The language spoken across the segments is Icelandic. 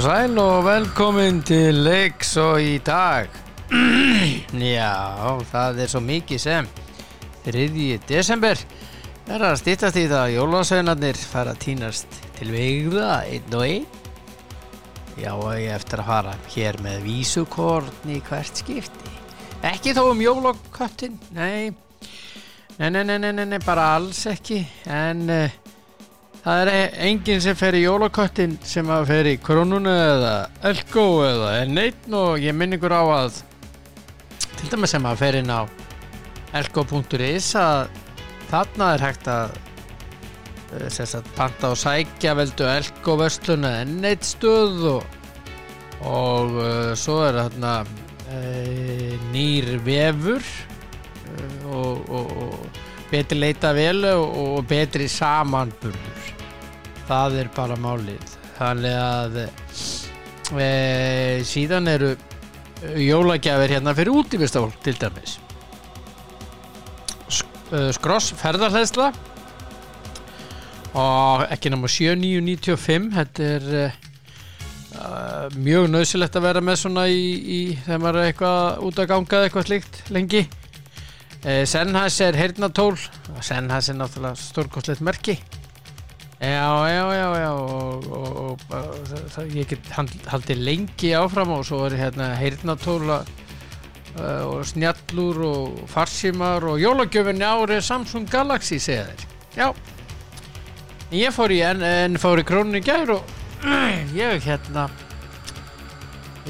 Og sæl og velkomin til leiks og í dag. Já, það er svo mikið sem. 3. desember er að stýttast í það að jólasveinarnir fara að týnast til vegða einn og einn. Já, og ég eftir að fara hér með vísukorn í hvert skipti. Ekki þó um jólaköttin, nei. Nei, nei, nei, nei, nei, nei, bara alls ekki. En uh, það er e- enginn sem fer í jólaköttin sem að fer í krónunu eða elko eða N1 og ég minn ykkur á að til dæmis sem að fer inn á elko.is að þarna er hægt að sem sagt panta og sækja veldu elko vösluna N1 stöð og, og uh, svo er þarna uh, nýr vefur uh, og, og, og betri leita vel og betri samanburður það er bara málið. Þannig að e, síðan eru jólagjafir hérna fyrir útífistál til dæmis. E, skross ferðarhleðsla og ekki náma 7995 þetta er uh, mjög nöðsilegt að vera með svona í, í þegar maður er eitthvað út að ganga eitthvað slíkt lengi. Uh, Sennhæs er heyrnatól Sennhæs er náttúrulega stórkostlegt merki já, já, já, já og, og, og, það, ég get haldið lengi áfram og svo er hérna heyrnatól uh, og snjallur og farsímar og jólagjöfinni árið Samsung Galaxy segja þeir. Já. Ég fór í en, en fór í krónu í gær og ég hérna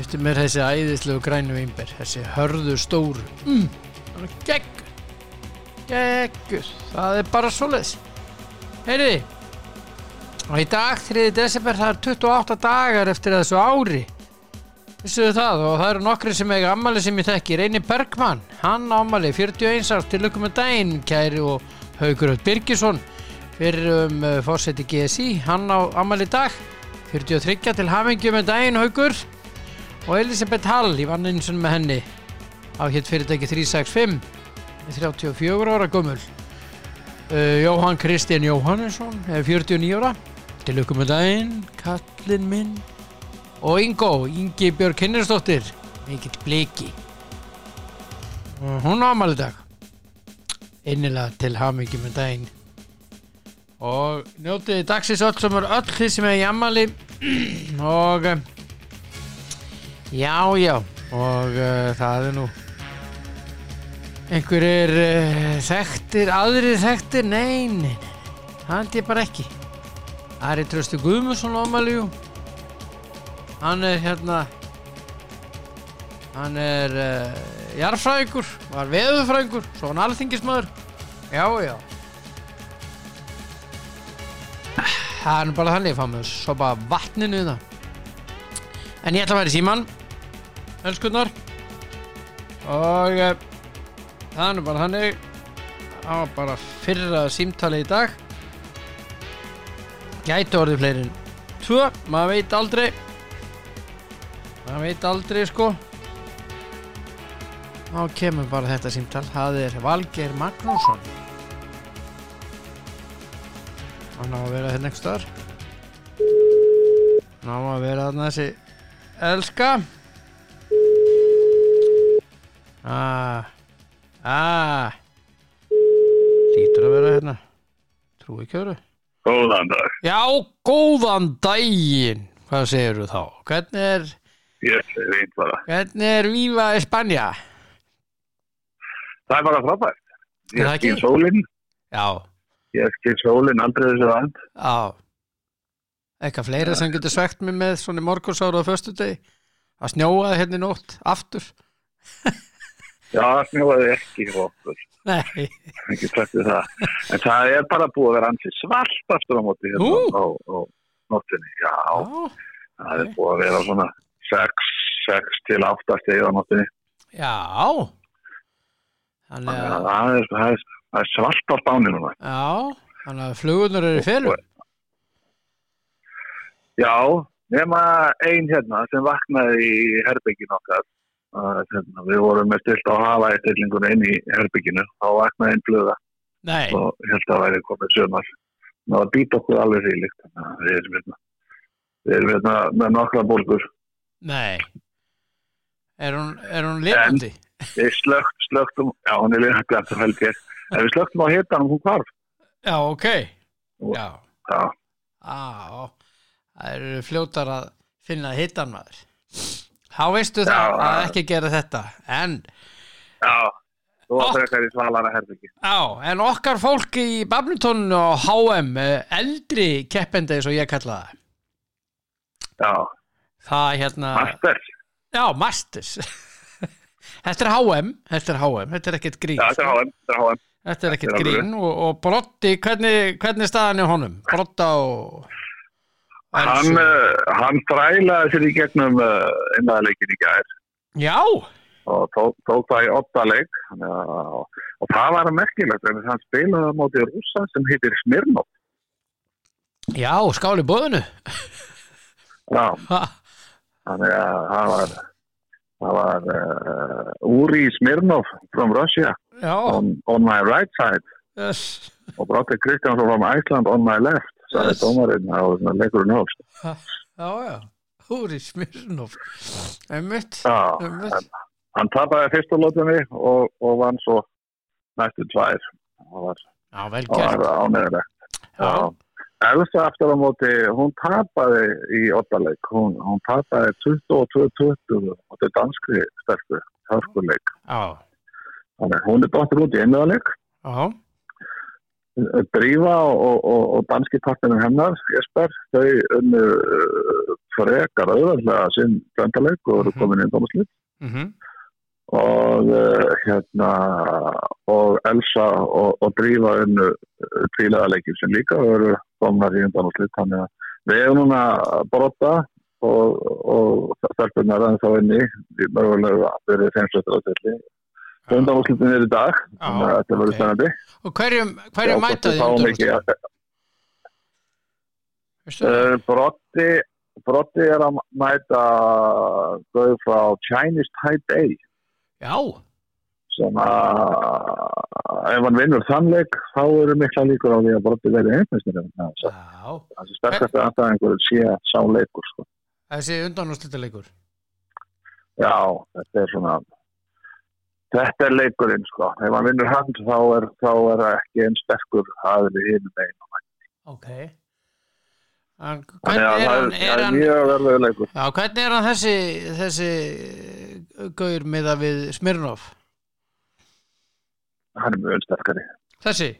stu mér þessi æðislegu grænu vimber þessi hörðu stóru. Mm, geggur geggur, það er bara svoleiðis. Heyriði og í dag 3. desember það er 28 dagar eftir þessu ári. Vissuðu það? Og það eru nokkri sem eiga ammali sem ég þekki. Reyni Bergmann, hann ammali 41 árs til lukkum með daginn kæri og Haugur Birgisson fyrir um uh, fórseti GSI hann á ammali dag 43 til hafingjum með daginn Haugur og Elisabeth Hall ég vann eins og með henni á hétt fyrirtæki 365 34 ára gummul uh, Jóhann Kristinn Jóhannesson er 49 ára til lukkum með daginn kallinn minn og Ingo, Ingi Björg Kynnersdóttir mikill bliki. Og hún á ammali dag. Innilega til hafingjum með daginn. Og njótiði dagsins öll sem er öll því sem er í ammali og já já og uh, það er nú einhverjir uh, þekktir, aðrir þekktir? Nei, nei, nei, það held ég bara ekki Ari Trösti Guðmusson á ammali jú. Hann er hérna hann er uh, jarfræðingur, var veðufræðingur svo hann alþingismöður já já. Það er nú bara þannig að fá með svo bara vatninu í það. En ég ætla að vera í síman elskunnar og uh, það er nú bara þannig. Á bara fyrra símtali í dag gæti orðið fleiri en tvö, maður veit aldrei. Maður veit aldrei sko. Þá kemur bara þetta símtal. Það er Valgeir Magnússon. Hann á að vera hérna einhver staðar hann á að vera þarna þessi elska. Aaa aaa lítur að vera hérna. Trú ekki að vera Góðan dag. já, góðan daginn hvað segir þú þá? hvernig er, Ég veit bara. hvernig er Víva í Spanja? Það er bara frábært. Er það Ég ekki? skil sólinn, já, ég skil sólinn aldrei þessu vand. já eitthvað fleira sem getur svegt mig með svona morgunsáru á föstudegi að snjóa hérna í nótt aftur Já, það snjóði ekki okkur. Nei, Ekki sagt við það. En það er bara búið að vera ansi svart aftur á móti hérna á, á nóttinni. Já, já, það er búið að vera svona 6, 6 til 8 stegið á nóttinni. já þannig að að það er, það er, það er svart á spáni núna. já, þannig að flugurnar eru felum Já, nema ein hérna sem vaknaði í herbyggin okkar. Að, hérna, við vorum með stilt á hafa í stillingunni inn í herbygginu. Þá vaknaði einn nei, og held að það væri komið sömar það var být okkur alveg að við erum hérna við erum hérna með nokkra bólgur. Nei. Er hún, hún lifandi? við slögt, slögtum, já hún er að held ég, en við slögtum á hitanum hún hvarf. Já, ok. Og- Já, já, á, það eru fljótar að finna hittan maður Þá veistu það Já, að já. ekki gera þetta. En, já þú Ok. var frekar í svalara herbyggi já, en okkar fólk í badmintoninu og HM eldri keppendi eins og ég kalla það. Já, Það hérna Masters. Já, Masters. Þetta er HM, þetta er HM, þetta er ekkert grín. Já, þetta er HM, þetta er HM Þetta er ekkert er grín. Og, og Brotti, hvernig, hvernig er staðan í honum? Brotta og hann, uh, hann þrælaði sér í gegnum uh, einnaðarleikin í gær. Já, og tók, tók það í þannig að- og það var merkilegt en hann spilaði á móti rúsa sem heitir Smirnov. Já, skáli bóðinu já, þannig að það var það var uh, Uri Smirnov from Russia on, on my right side. Yes. og Brótti Kristjánsson from Iceland on my left sagði Yes. dómarinn á leikurinn hófst já, já. Húri Smirnov. Einmitt, hann tapaði fyrstu lótunni og, og vann svo næstu tvær. Það var, það ánægilegt Já, Elsa aftur á móti, hún tapaði í ottaleik, hún, hún tapaði 22-20 og þetta er danskri sterkur, hörskuleik. hún er dottir út í einmiðaleik, já Drífa og, og, og danski partnerinn hennar, Jesper, þau unnu uh, frekar auðvöldlega sinn blöndaleik og eru Mhm. komin inn dómaslið mhm, og uh, hérna og Elsa og, og Drífa unnu tvílegaleikin sem líka og eru komnar í undanúslit þannig að við erum núna að brotta og, og stelpunar aðeins á inni. Við mögulega verið þeimsveitur á tilli undanúslitin er í dag þannig að þetta verður spennandi. Og hverjum, hverjum mæta þið þið fáum undanúrslitum? ekki að Veistu það? Uh, Brotti, Brotti er að mæta gauð frá Chinese Taipei. Já, að ef hann vinnur þannleik þá eru mikla líkur á því að Brotti verði heimlistir það já. Er sterkast að aðstæðingur sé sá leikur sko. Þessi undanúrslitaleikur já, þetta er svona þetta er leikurinn sko. ef hann vinnur hann þá er, er það ekki einn sterkur aðri hinn megin Ok En Hvernig að er það hann, er, er það er hann mjög verður leikur Já, hvernig er hann þessi þessi gaur miða við Smirnov? hann er mjög sterkari Þessi?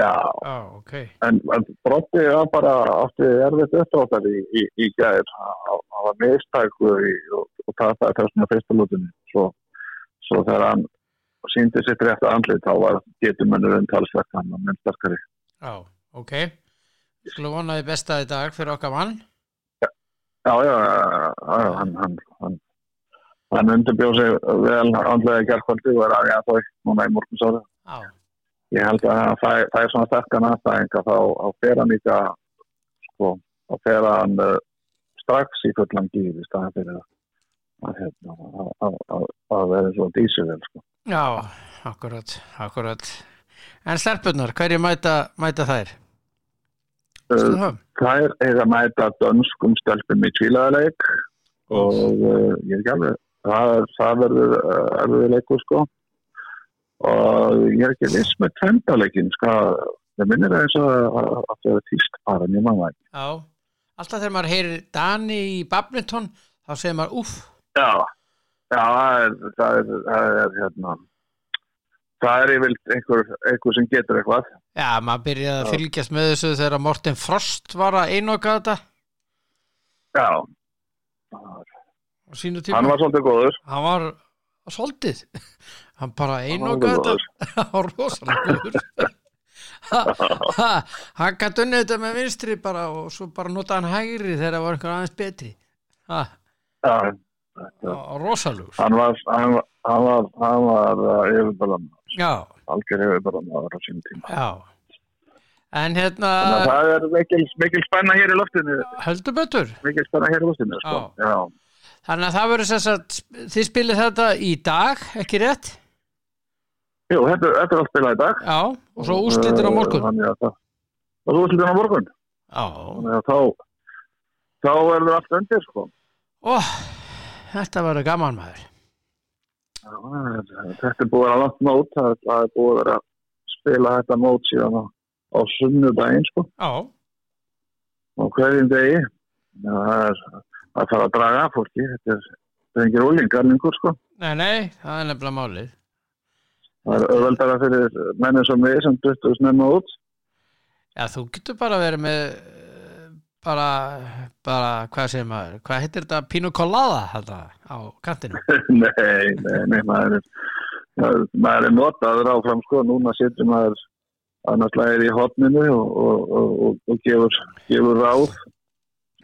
já, Já, ok En, en Brotti var bara átti erfitt uppdráttar í, í, í gæðir. Það var mistæku og, og tapaði þessuna fyrsta lútinni. Svo, svo þegar hann síndi rétt að andlið þá var getumönnurinn talsvegt hann og menn sterkari. Já, ok. Skulum vonaði besta í dag fyrir okkar mann. Já, já, já, já hann, hann, hann, hann undirbjóð sig vel andlega í gerðkvöldi og er að ég þó núna í morgunsáðu. Ég held að það það er svona sterkan aðstæðinga þá, þá fer hann líka sko, þá fer hann uh, strax í fullan gýr í staðan fyrir að, að, hérna, að, vera svo dísivel sko. já akkurat, akkurat En stelpunnar, hverju mæta, mæta þær? Uh? Það er að mæta dönskum stelpum í tvílaðarleik og uh, ég er ekki alveg það, það verður uh, erfiður leikur sko og ég er ekki viss með tvendaleikin sko, það minnir að að það er týst bara mann Já, alltaf þegar maður heyrir Dani í badminton þá segir maður uff Já, já, það er, það er, það er hérna, það er yfirlt einhver, einhver sem getur eitthvað. Já, maður byrjaði að Já. fylgjast með þessu þegar Morten Frost var að einoka þetta Já, hann var svolítið góður. Hann var svolítið. Hann bara einoka þetta. Hann var rosalega góður. Ha- ha, hann gæti unnið þetta með vinstri bara og svo bara nota hann hægri þegar það var einhver aðeins betri. Ha, Já, rosalugur. hann var, hann var, var, var uh, yfirbörðan, Já, algjör yfirbörðan á sínum tíma. já. En hérna, Þannig að það er mikil, mikil spenna hér í loftinu, heldur betur. mikil spenna hér í loftinu, sko. Já, Þannig að það verður sem sagt, þið spilið þetta í dag, ekki rétt? Jú, þetta, er allt spilað í dag. Já, og svo úrslitir á morgun. Uh, Þannig að það, og úrslitin á morgun. Já, Þannig að þá, þá verður allt undir sko Ó, þetta verður gaman maður. Já, þetta er búið að langt mót það er- búið að spila þetta mót síðan á, á sunnudaginn sko. Já, á hverjum degi. Það er að fara að draga af fólki. Þetta er, er engir ólingar lengur sko. Nei, nei, það er nefnilega málið. Það er öðvöldara fyrir mennir sem við sem duttu snemma út. Já, þú getur bara verið með bara, bara hvað segir maður, hvað heitir þetta? Pínu colada þetta á kantinu. Nei, nei, nei, maður er maður- er notaður áfram sko. Núna setur maður annars lægir í hotninu og, og, og, og, gefur, gefur ráð.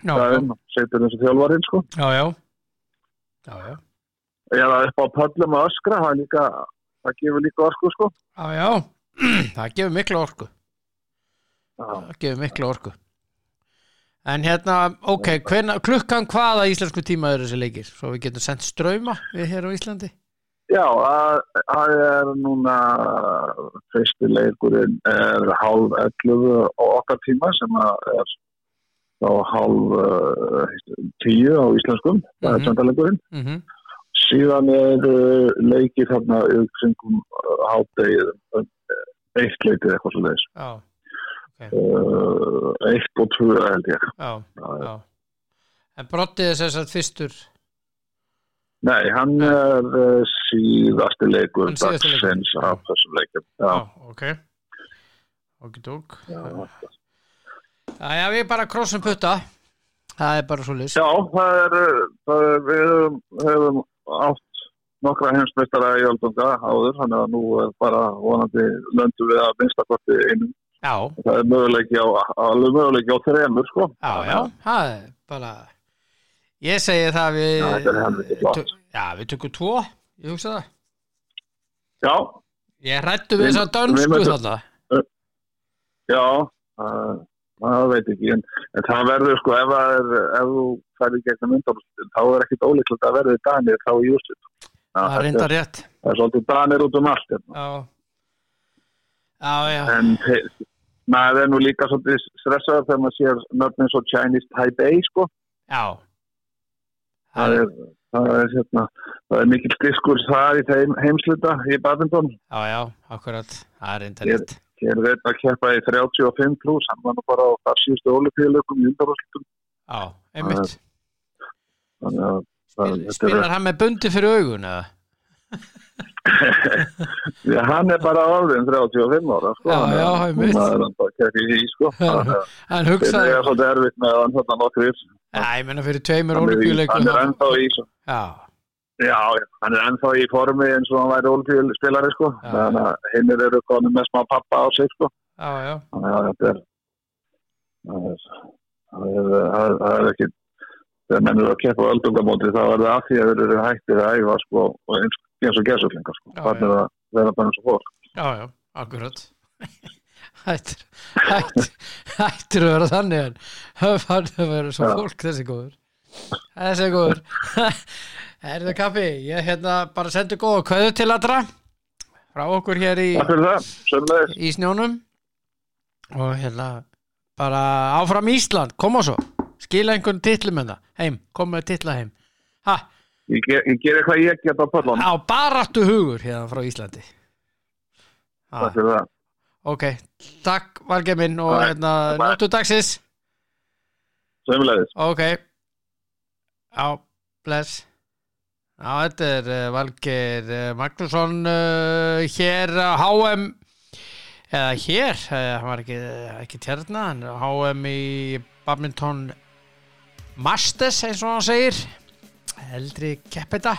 Já, já, staðinn, setur þessu þjálfarinn sko. Já, já. Já, já, eða upp á pöllum að öskra það, er líka, það gefur líka orku sko. Já, já. Það gefur miklu orku. Já. það gefur miklu orku en hérna, ok, hvenna, klukkan hvaða íslensku tíma eru þessi leikir svo við getum sendt ströyma við hér á Íslandi Já, það er núna fyrsti leikurinn er hálf 11 á okkar tíma sem er hálf uh, 10 á íslenskum, það er Mhm. söndalegurinn. mm -hmm. Síðan er leikið þarna kringum uh, háttegið eitt leitið eitthvað svo leiðis. Já, Uh, eitt og tvö held ég. já, Já, en brottið er sem sagt fyrstur? Nei, hann er síðasti leikur dagsins af þessum leikum. Já, ok Ok, tók já. Við bara krossum putta. Það er bara svo list Já, það er, uh, það er við höfum átt nokkra heimsmeistara í Öldunga áður, þannig að nú er bara vonandi löndu við að minnstakorti einum. Já, Það er möguleiki á, alveg möguleiki á þremur, sko. já, já Það er bara Ég segi það við Já, þetta er flott. tö- Já, við tökum tvo Ég hugsa það Já, Ég hrættu við þess að myndum- þarna já, uh, það veit ekki, en, en það verður, sko, ef, það er, ef þú færði gegnum undanúrslitin, þá er ekkit ólíklegt að verði danir þá í úrslit. Það er reynda rétt Það er svolítið danir út um allt, hérna. Já Já, já, en maður er nú líka svolítið stressaður þegar maður sér nöfnum svo Chinese Taipei sko. Já. Það er, það er, hérna, það er mikill diskur það í þeim heimsluta í badminton. Já, já, akkurat. Það er reynda Ég- er einn að keppa í 35 plus hann var nú bara á þar síðustu olupíðlökum í undarúslutum Já, einmitt. Þannig að Spilar hann með bundi fyrir augun eða? Já, hann er bara orðin 35 ára sko, Já, já, einmitt. núna er hann bara keppi í sko að Hann hugsaði er svolítið erfitt með hann þarna nokkur Já, ég menna fyrir tveimur olimpíuleikum hann er ennþá í svo Já, Já, hann er ennþá í formi eins og hann væri ólfíl spilari sko. Þannig að hinnir eru konum með smá pappa á sig sko. já, já Þannig að það er það það það ekki þegar menn eru að keppa öldungamóti þá er það af því að þeir eru hættir að æfa sko og eins, eins og gesuflingar sko. Já, Þannig að það er bara eins og fólk. Já, já, akkurat. Hættir Hættir, hættir að vera þannig en það að vera svo fólk þessi góður. Þessi góður. Herðu kappi, ég hérna bara sendi góða kveðu til allra frá okkur hér í, það, í snjónum. Og hérna bara áfram Ísland, koma svo. Skila einhvern titlum en það heim, koma með titla heim. Ha, Ég, ég ger eitthvað ég get á pöllunum. á baráttu hugur hérna frá Íslandi Takk fyrir það. ok, takk Valgeir minn og hérna Bye. nóttu dagsins Sömulegis. ok já, bless já, þetta er uh, Valgeir uh, Magnússon uh, hér á HM eða hér, hann var ekki ekki tjarna, hann á HM í badminton Masters eins og hann segir eldri keppeta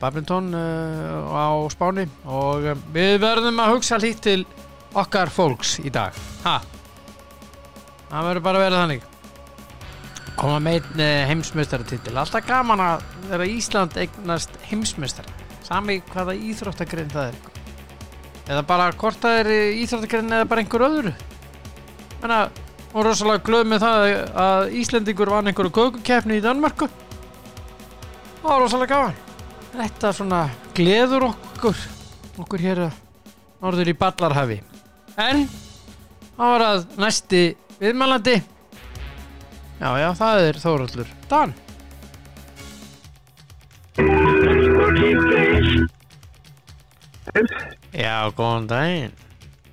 badminton uh, á Spáni. Og um, við verðum að hugsa lít til okkar fólks í dag. Ha? Það verður bara að vera þannig. Koma með einn uh, heimsmeistaratitil. Alltaf gaman að vera Ísland eignast heimsmeistar sami hvaða íþróttagrein það er. Eða bara hvort það er íþróttagrein eða bara einhver öðru. Þannig að hún er rosalega glöð með það að Íslendingur vann einhverju kökukeppni í Danmarku það var rosalega gaman þetta svona gleður okkur okkur hér að norður í Ballarhafi en það var að næsti viðmælandi Já, já, það er Þóraldur Dan Já, góðan daginn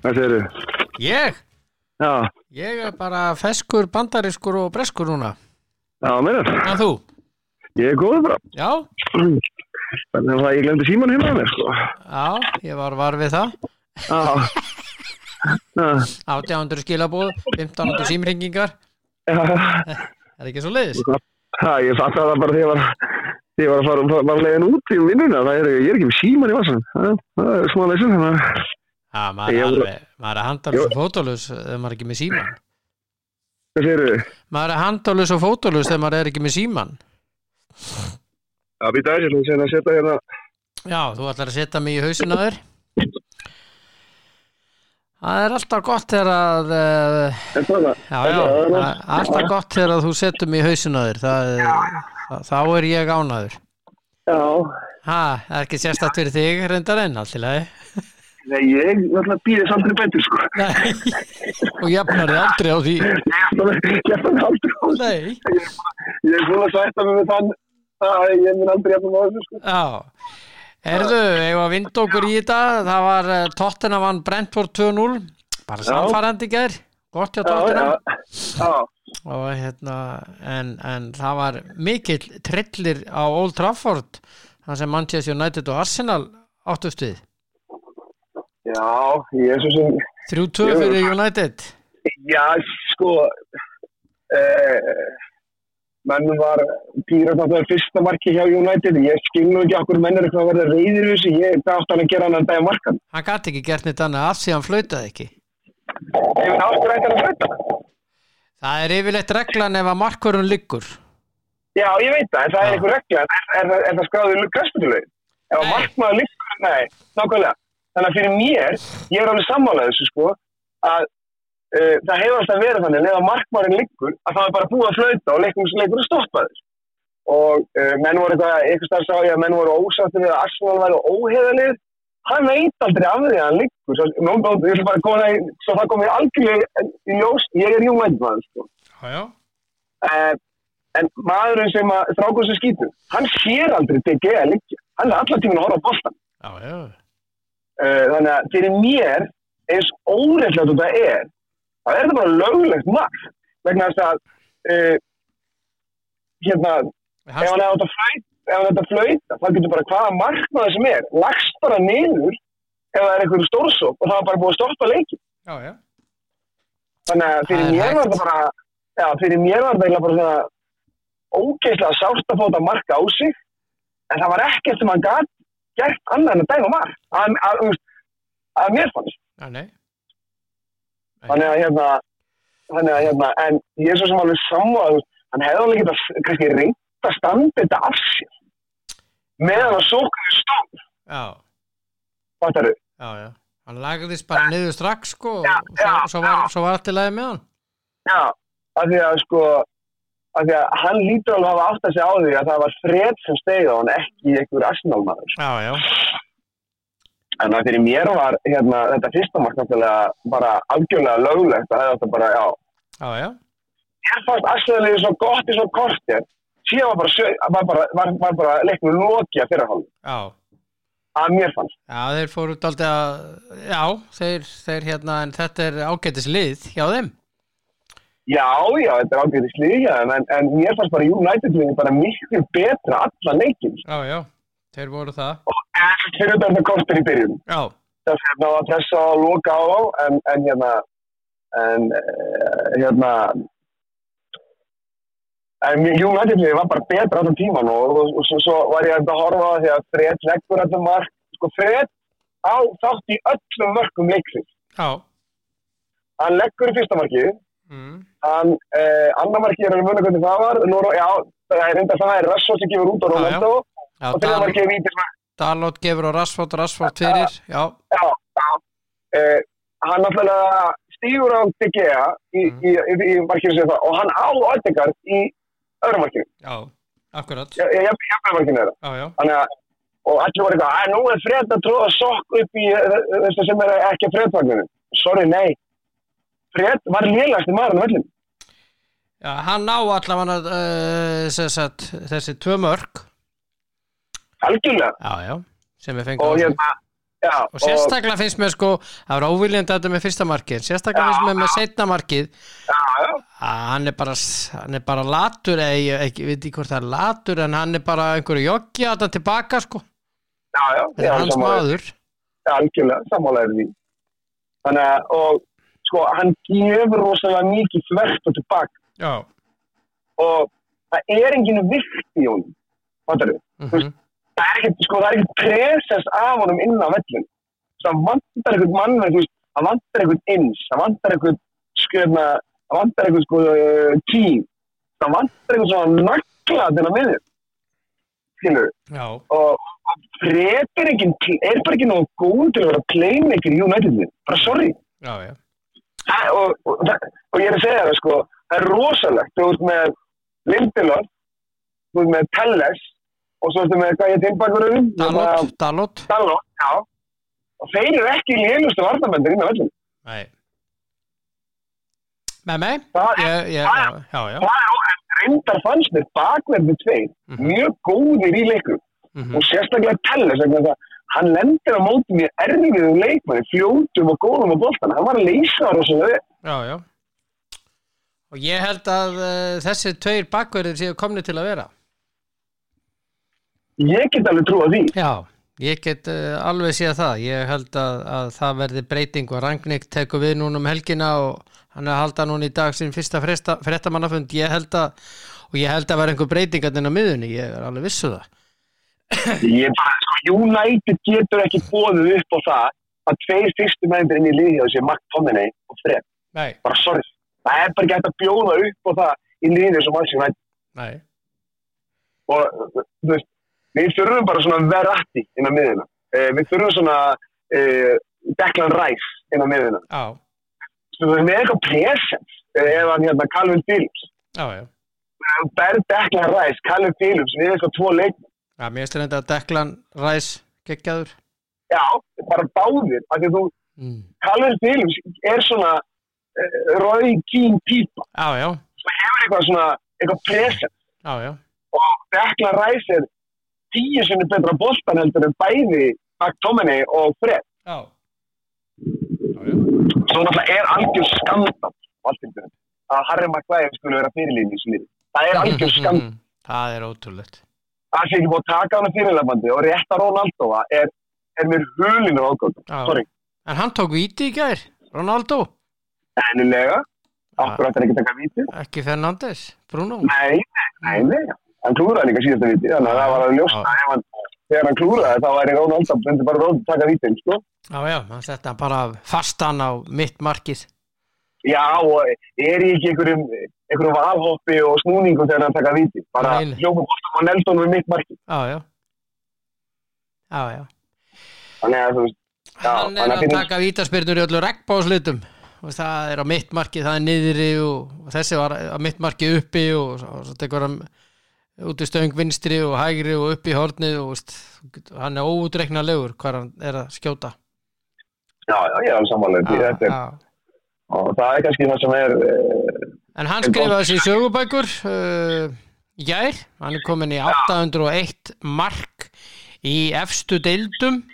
Hvað segir þið? Ég? Já, Ég er bara feskur, bandariskur og breskur núna já, meður. En þú? Ég er góður bara. Já, Þannig að ég glemdi síman heima að mér, sko. já, ég var var við það Já. Já, 1800 skilabóð, 1500 símringingar já, Er ekki svo leiðis? já, ég fatt það bara þegar ég var, var að fara, fara, fara leiðin út í vinnuna. Er, ég er ekki með síman í vassan. Það er smá leysin, þannig að, Já, maður er alveg, maður er handalus og fótólus þegar maður er ekki með síman hvað segir þið? Maður er handalus og fótólus þegar maður er ekki með síman Já, býta aðeins, ég ætla að að setja hérna. Já, þú ætlar að setja mig í hausinn á þér. Það er alltaf gott þegar að það, Já, já, alltaf gott þegar að þú setur mig í þér. Það, það, Þá er ég ánaður já, Ha, það er ekki sérstætt fyrir þig reyndar en allt í lagi. Nei, ég ætla að býða samt til betur, sko. Nei, og jafnar þið aldrei á því. Ætla að haldur á Nei, Ég er búin að sætta mig með þann að ég mun aldrei jafna á þessu, sko. já Erðu, eigum að vinda okkur í þetta Það var uh, Tottenham vann Brentford 2-0 Bara Já. samfærandi ger Gott hjá Já, já, Tottenham já. og hérna en, en það var mikill trillir á Old Trafford þar sem Manchester United og Arsenal áttu stuð Já, ég er svo sem, 3-2 Jú. fyrir United já, sko, eh, mennum var pýrat náttúrulega fyrsta marki hjá United, ég skil nú ekki okkur mennur eitthvað að verða reyðir þessu, ég dátt hann að gera hann að dæja markan. hann gæti ekki gert neitt annað af því hann flautaði ekki Ég finn aftur hann að fæta. það er yfirleitt reglan ef að markurinn liggur Já, ég veit það, en það er Já. einhver regla, er, er, er, er það skráðið í græspitulögin? Ef að markmaður líkur, nei, nákvæmlega. Þannig að fyrir mér, ég er alveg sammálaðið þessu, sko, að uh, það hefur alltaf verið þannig, ef að markmaðurinn líkur, að það er bara búið að flauta og leikum leikur að stoppa þess. Og uh, menn voru eitthvað, eitthvað starf sá ég að menn voru ósáttir að Arsenal væri óheðalið, hann veit aldrei af því að hann líkur. Svo, bara koma svo það komið algjörlega í ljós, ég er maður, sko. Uh, en maðurinn sem að strákur sem skýtur, hann sér aldrei DG að liggja, hann er allar tíminn að horfa á boltan Já, já. þannig að fyrir mér eins óreiflega þetta er þá er þetta bara löglegt mark vegna þess að uh, hérna, ef Hann, hefði átt að flauta ef hann hefði átt að flauta, þá getur bara hvaða markmaður sem er, lagst bara niður ef það er einhverju stórsók og það var bara búið að stoppa leikin já, já. þannig að fyrir Það er mér var þetta bara já, fyrir mér var þetta eiginlega bara svona ógeðslega sárt að þetta marka á sig en það var ekkert sem hann gæt gert annað en að dæma mark að, að, að, að mér fannst Já, nei. Þannig að hérna þannig að hérna, en ég er svo sem alveg sammáð hann hefði alveg getað kannski reynt að standa þetta af sér meðan að sóknir stóð Já, fattar þau? já, já. Hann lagðist bara niður strax sko og Já, svo, já, svo, var, svo var allt í lagi með hann Já, af því að sko af því að hann lítur alveg að hafa átt að segja á því að það var fred sem stegið á hann ekki einhver arsenalmaður Já, já. En það fyrir mér var hérna, þetta fyrsta mark náttúrulega bara algjörlega löglegt það hefði að bara, já Já, já. mér fannst Arsenalið svo gott í svo kortir síðan var bara, var bara, var, var bara leiknum lokja fyrir hann Já. að mér fannst Já, þeir fóru daldi að, já, þeir, þeir hérna, en þetta er ágætis lið hjá þeim. já, já, þetta er ágætið slíja en, en mér fannst bara United-liðin bara miklu betra alla leikin Já, já, þeir voru það. en fyrir þetta kortir í byrjun. Þess að það var pressa að loka á þá en, en hérna en uh, hérna en United-liðin var bara betra allan tíman og, og, og svo, svo var ég að horfa á það því að Fred leggur allir mark sko Fred á þátt í öllum mörgum leiksins. Já. hann leggur í fyrsta markið. Mm. hann, uh, annar markið er alveg munið hvernig það var Nú, já, það er reynda það er Rassó sem gefur út á Já, og þegar markið er vítis Dalot gefur á Rassford, Rassford fyrir. Já, já, já. Uh, hann náttúrulega stígur á De Gea í, Mm. í, í, í markinu sem það og hann á Ödegard í öðrum markinu já, akkurat. ég, ég, ég markinu þeirra og allir voru eitthvað, að nú er fred að tróða sokk upp í eh, þessu sem er ekki fredvagninu sorry, nei fred var lélast í maðurinn á vellinu Já, hann á allavega uh, þessi tvö mörg algjörlega. Já, já, sem við fengum og hérna já, Og sérstaklega finnst mér sko Það var óviljandi að þetta með fyrsta markið Sérstaklega finnst mér með setna markið. Að hann er bara hann er bara latur eða ég ekki, veit ekki hvort það er latur en hann er bara einhverju joggi að það tilbaka sko. Þetta er hans maður. Algjörlega, sammálaður því. Þannig að, og sko, hann gefur rosalega mikið þvert og tilbaka. Og það er enginn vikt í honum fattar við, mm það er ekkert sko, það er ekkert presens af honum inn á vellin það vantar einhvern mann þú veist, það vantar einhvern eins það vantar einhvern skjöfna það vantar einhvern sko uh, tím það vantar einhvern svona nagla þennan miður skilur já, og, og Fred er, bara ekki nógu góð til að vera playmaker í United bara sorry. Já, já. Það, og, og, það, og ég er að segja það sko það er rosalegt. Þú veist með Lindelöf þú veist með Telles og svo ertu með hvað ég tilbakurinn Dalot, Dalot. Dalot, já. Og þeir eru ekki lélustu varnamendur inn á vellum Nei. Með mig? það, Já, já, já, já, er og reyndar fannst mér bakverði tveir Mhm. mjög góðir í leikum Mhm. og sérstaklega að hann lendir á móti mjög erfiðum leikmanni fljótum og góðum á boltan hann var að leysa vel. já, já. Og ég held að uh, þessi tveir bakverðir séu komni til að vera ég get alveg trú á því. Já, ég get uh, alveg séð það. Ég held að, að það verði breyting og Rangnick tekur við núna um helgina og hann er að halda núna í dag sin fyrsta frettamannafund ég held að og ég held að vera einhver breytingar inn á miðunni, ég er alveg vissu það. Ég bara, sko, United getur ekki bóðið upp á það að tveir fyrstu meðindir inn í liði og sé Mark Tominey og Fred. Nei, Bara sorry. Það er bara ekki hægt að bjóða upp á það í liði sem United. nei, Og, þú veist, við þurfum bara svona verratti inn á miðina. Eh, við þurfum svona eh, Declan Rice inn á miðina. já, Þú veist, með eitthvað presens eh, ef hann hérna Calvin Phillips. já, já Ber Declan Rice, Calvin Phillips, við eitthvað tvo leik. Já, mér finnst þetta að Declan Rice geggjaður Já, bara báðir. Mm. Calvin Phillips er svona uh, Roy Keane típa Já, já, sem hefur eitthvað svona eitthvað já og Declan Rice er tíu sinni betra boltan heldur en bæði McTominay og Fred. Já, svo náttúrulega er algjör skandal Valtindur, að Harry Maguire skulle vera fyrirlíni í liði. Það er algjör skandal Það er ótrúlegt. Það sé ekki búið að taka hana fyrirlefandi og rétta Ronaldo er, er mér hulinu sorry, En hann tók víti í gær, Ronaldo? Ennilega okkur ættir ekki að taka víti? Ekki Fernandes, Bruno? Nei, nei, nei, hann klúraði líka síðasta viti, þannig að það var að ljósta ef hann, þegar hann klúraði þá væri Rón Aldam, myndi bara Rón taka vitin, sko. Já, já, hann hann bara fastan á mitt markið. Já, og er ég ekki einhverjum, einhverjum valhoppi og snúningum þegar hann taka viti, bara hljópa bóttum og Neldon við mitt marki. Já, já. Já, já. Þannig að Hann er að að taka vítaspyrnur í öllu regnbáslutum og það er á mitt markið, það er niðri og, og þessi var á mitt markið uppi og, og út í stöng vinstri og hægri og upp í hornið og veist, hann er óutreiknarlegur hvað hann er að skjóta. Já, já, ég er alveg samanlega því, Já, þetta já. og það er kannski það sem er, uh, En hann skrifaði sér sögubækur uh, í gær, hann er komin í 801 mark í efstu deildum.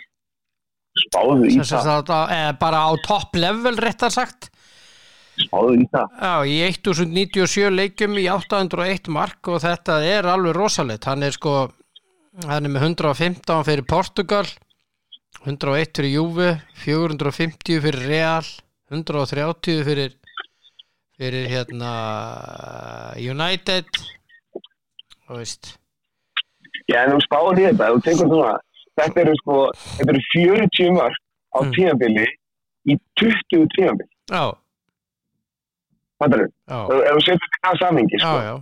Spáðu í það, að- eh, bara á topp level réttar sagt spáðu í það. Já, í 1097 leikjum í 801 mark og þetta er alveg rosalegt. Hann er sko, hann er með 115 fyrir Portugal, 101 fyrir Juve, 450 fyrir Real, 130 fyrir, fyrir hérna United og veist. Já, en þú spáðu í þetta, þú tekur svona, þetta eru sko, þetta eru 40 mörg á Mm. tímabili í 20 tímabili, Já, fattar þú? já, Ef þú setur þetta í það samingi, já, sko, já.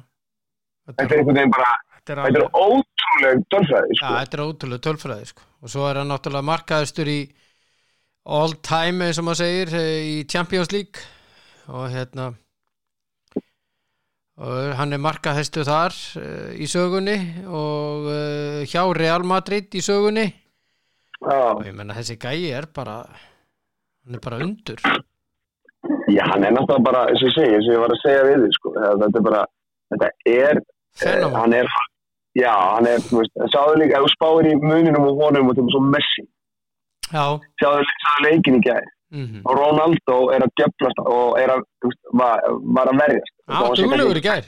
þetta er einhvern veginn bara, þetta er þetta er alveg, ótrúleg tölfræði, já, sko. þetta er ótrúlega tölfræði sko. Og svo er hann náttúrulega markaðistur í all time eins og maður segir eh, í Champions League og hérna og hann er markaðistu þar uh, í sögunni og uh, hjá Real Madrid í sögunni og Já, ég menna þessi gæi er bara hann er bara undur Já, hann er náttúrulega bara, eins og ég segi, eins og ég var að segja við þig, sko, það- þetta er bara, þetta er, eh, Fenómen. hann er, já, hann er, þú veist, sáðu líka, þú spáir í muninum og honum og þetta er svo Messi, Já, sáðu, sáðu leikin í gæði, mhm og Ronaldo er að djöflast og er að, þú veist, var, var að verjast. Já, duglegur í gær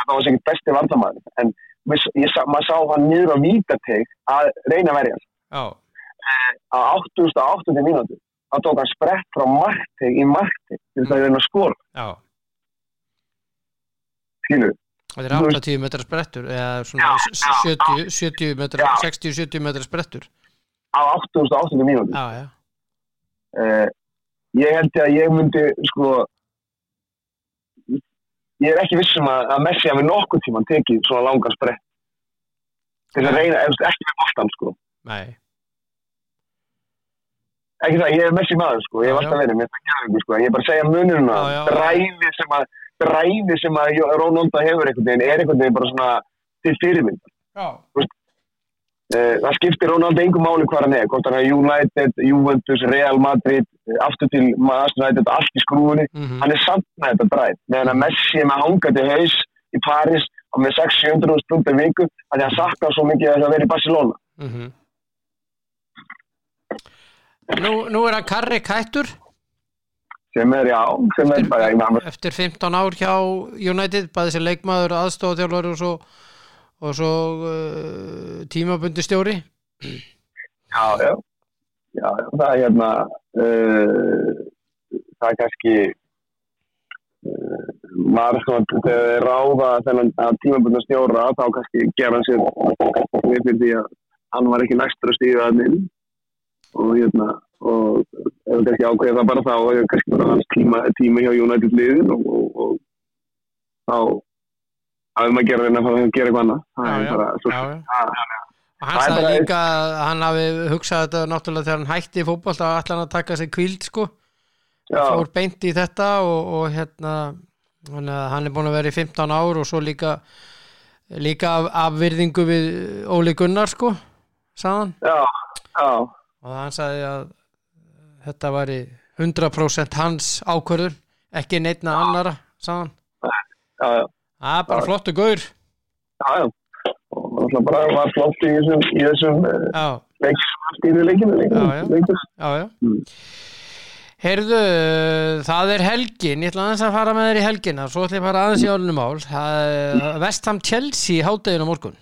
Það var sikkert besti vartamæður, en maður sá hann niður á vítateg að reyna að verjast. Já, Á 88. mínútu, þá tók hann sprett frá markteg í markteg til þess að reyna að skora, já skilur. Þetta er 80 metrar sprettur eða svona Já, s- já, 70, 70 metrar, Já. 60-70 metrar sprettur á 88. mínúti. Já, já, Uh, ég held að ég myndi, sko, ég er ekki vissum að, að Messi hafi nokkuð tíman tekið svona langan sprett. Til þess að reyna, ef, ekki með boltan, sko. nei Ekki það, ég er Messi maður, sko, ég Já, alltaf verið, mér það ekki, sko, ég er bara að segja mununa, Já, já. dræfi sem að, dræfi sem að Ronaldo hefur einhvern veginn, er einhvern veginn bara svona til fyrirmynd. Já, Uh, það skiptir Ronaldo engum máli hvað hann er, hvort hann er United, Juventus, Real Madrid, uh, aftur til Master United, allt í skrúinu, mhm. Hann er samt með þetta dræð, meðan að Messi er með hangandi haus í Paris og með 600-700 stundar viku, að hann saknar svo mikið að það vera í Barcelona. mhm Nú, nú er hann Karri Kættur. Sem er, já, sem er bara, maður, eftir 15 ár hjá United bæði sem leikmaður, aðstofþjálfur og svo, og svo uh, tímabundi stjóri. Já, já, já, það er hérna, uh, það er kannski, uh, maður sko, þegar þeir ráða þennan að tímabundna stjóra, þá kannski gera sér við fyrir því að hann var ekki næstur að stíða að minn og hérna, og ef kannski ákveða það bara þá, og kannski bara hans tíma, tíma hjá United liðin og, og, og þá hafði maður reyna að fá að gera eitthvað annað. Það er bara, svo, og hann sagði líka að hann hafi hugsað þetta náttúrulega þegar hann hætti í fótboll þá ætla hann að taka sig kvíld sko. Fór beint í þetta og, og hérna hann er búin að vera í 15 ár og svo líka líka af, af virðingu við Óli Gunnar sko sagðan já, já, og hann sagði að þetta væri 100% hans ákvörður ekki neittna annara sagðan það er bara flottu gaur Já, já. Og náttúrulega bara var flott í þessum, í þessum hann stýrði leikinu. Já, já. Mm. Heyrðu, það er helgin, ég ætla aðeins að fara með þér í helgina, svo ætla ég að fara aðeins í álunum mál. Vestham Chelsea háttegin á morgun.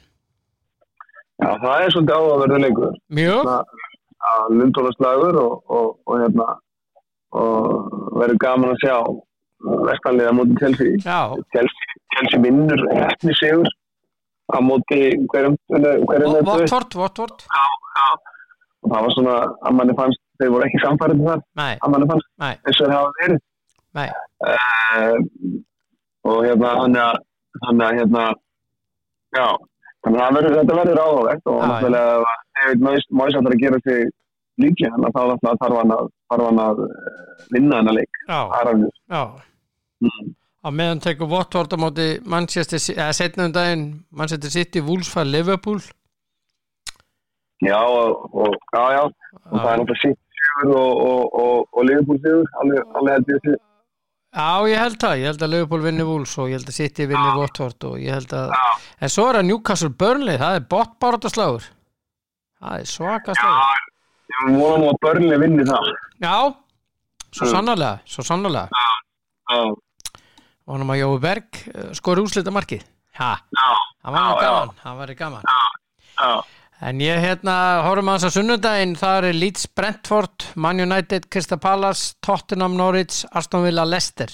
Já, það er svolítið áhugaverður leikur. Mjög, að lundtólaslagur og, og, og hérna og verður gaman að sjá móti Chelsea. já, Chelsea, Chelsea vinnur eftir sigur á móti hverjum Votvort, og það var svona að manni fannst þeir voru ekki samfærið þar. Að manni fannst nei, eins og þeir hafa verið. Uh, og hérna þannig að hérna já, þannig að verður, þetta verður áhugavert og náttúrulega David Moyes ætlar að gera sig líklega þannig að þá þarf hann að, hann að eh, vinna hann að leik. Já, er já. mm. Á meðan tekur Votvort á móti Manchester, Ci- eða setna um daginn, Manchester City, Wolves fær Liverpool. já og, já já. Og það er náttúrulega sigur og, Liverpool sigur. Alveg, held ég til Já, ég held það, ég held að Liverpool vinni Wolves og ég held að City vinni Votvort og ég held að, Já. en svo er að Newcastle Burnley, það er botbárataslagur. Það er svaka slagur. ég vona nú að börnlega vinni það Já, svo Mm. sannarlega, svo sannarlega. já, hann að Jói Berg uh, skori úslita markið já, hann var Já, já. gaman, hann var gaman já en ég hérna, horfum að þess að sunnudaginn. Það er Leeds Brentford Man United, Crystal Palace, Tottenham Norwich, Aston Villa, Leicester.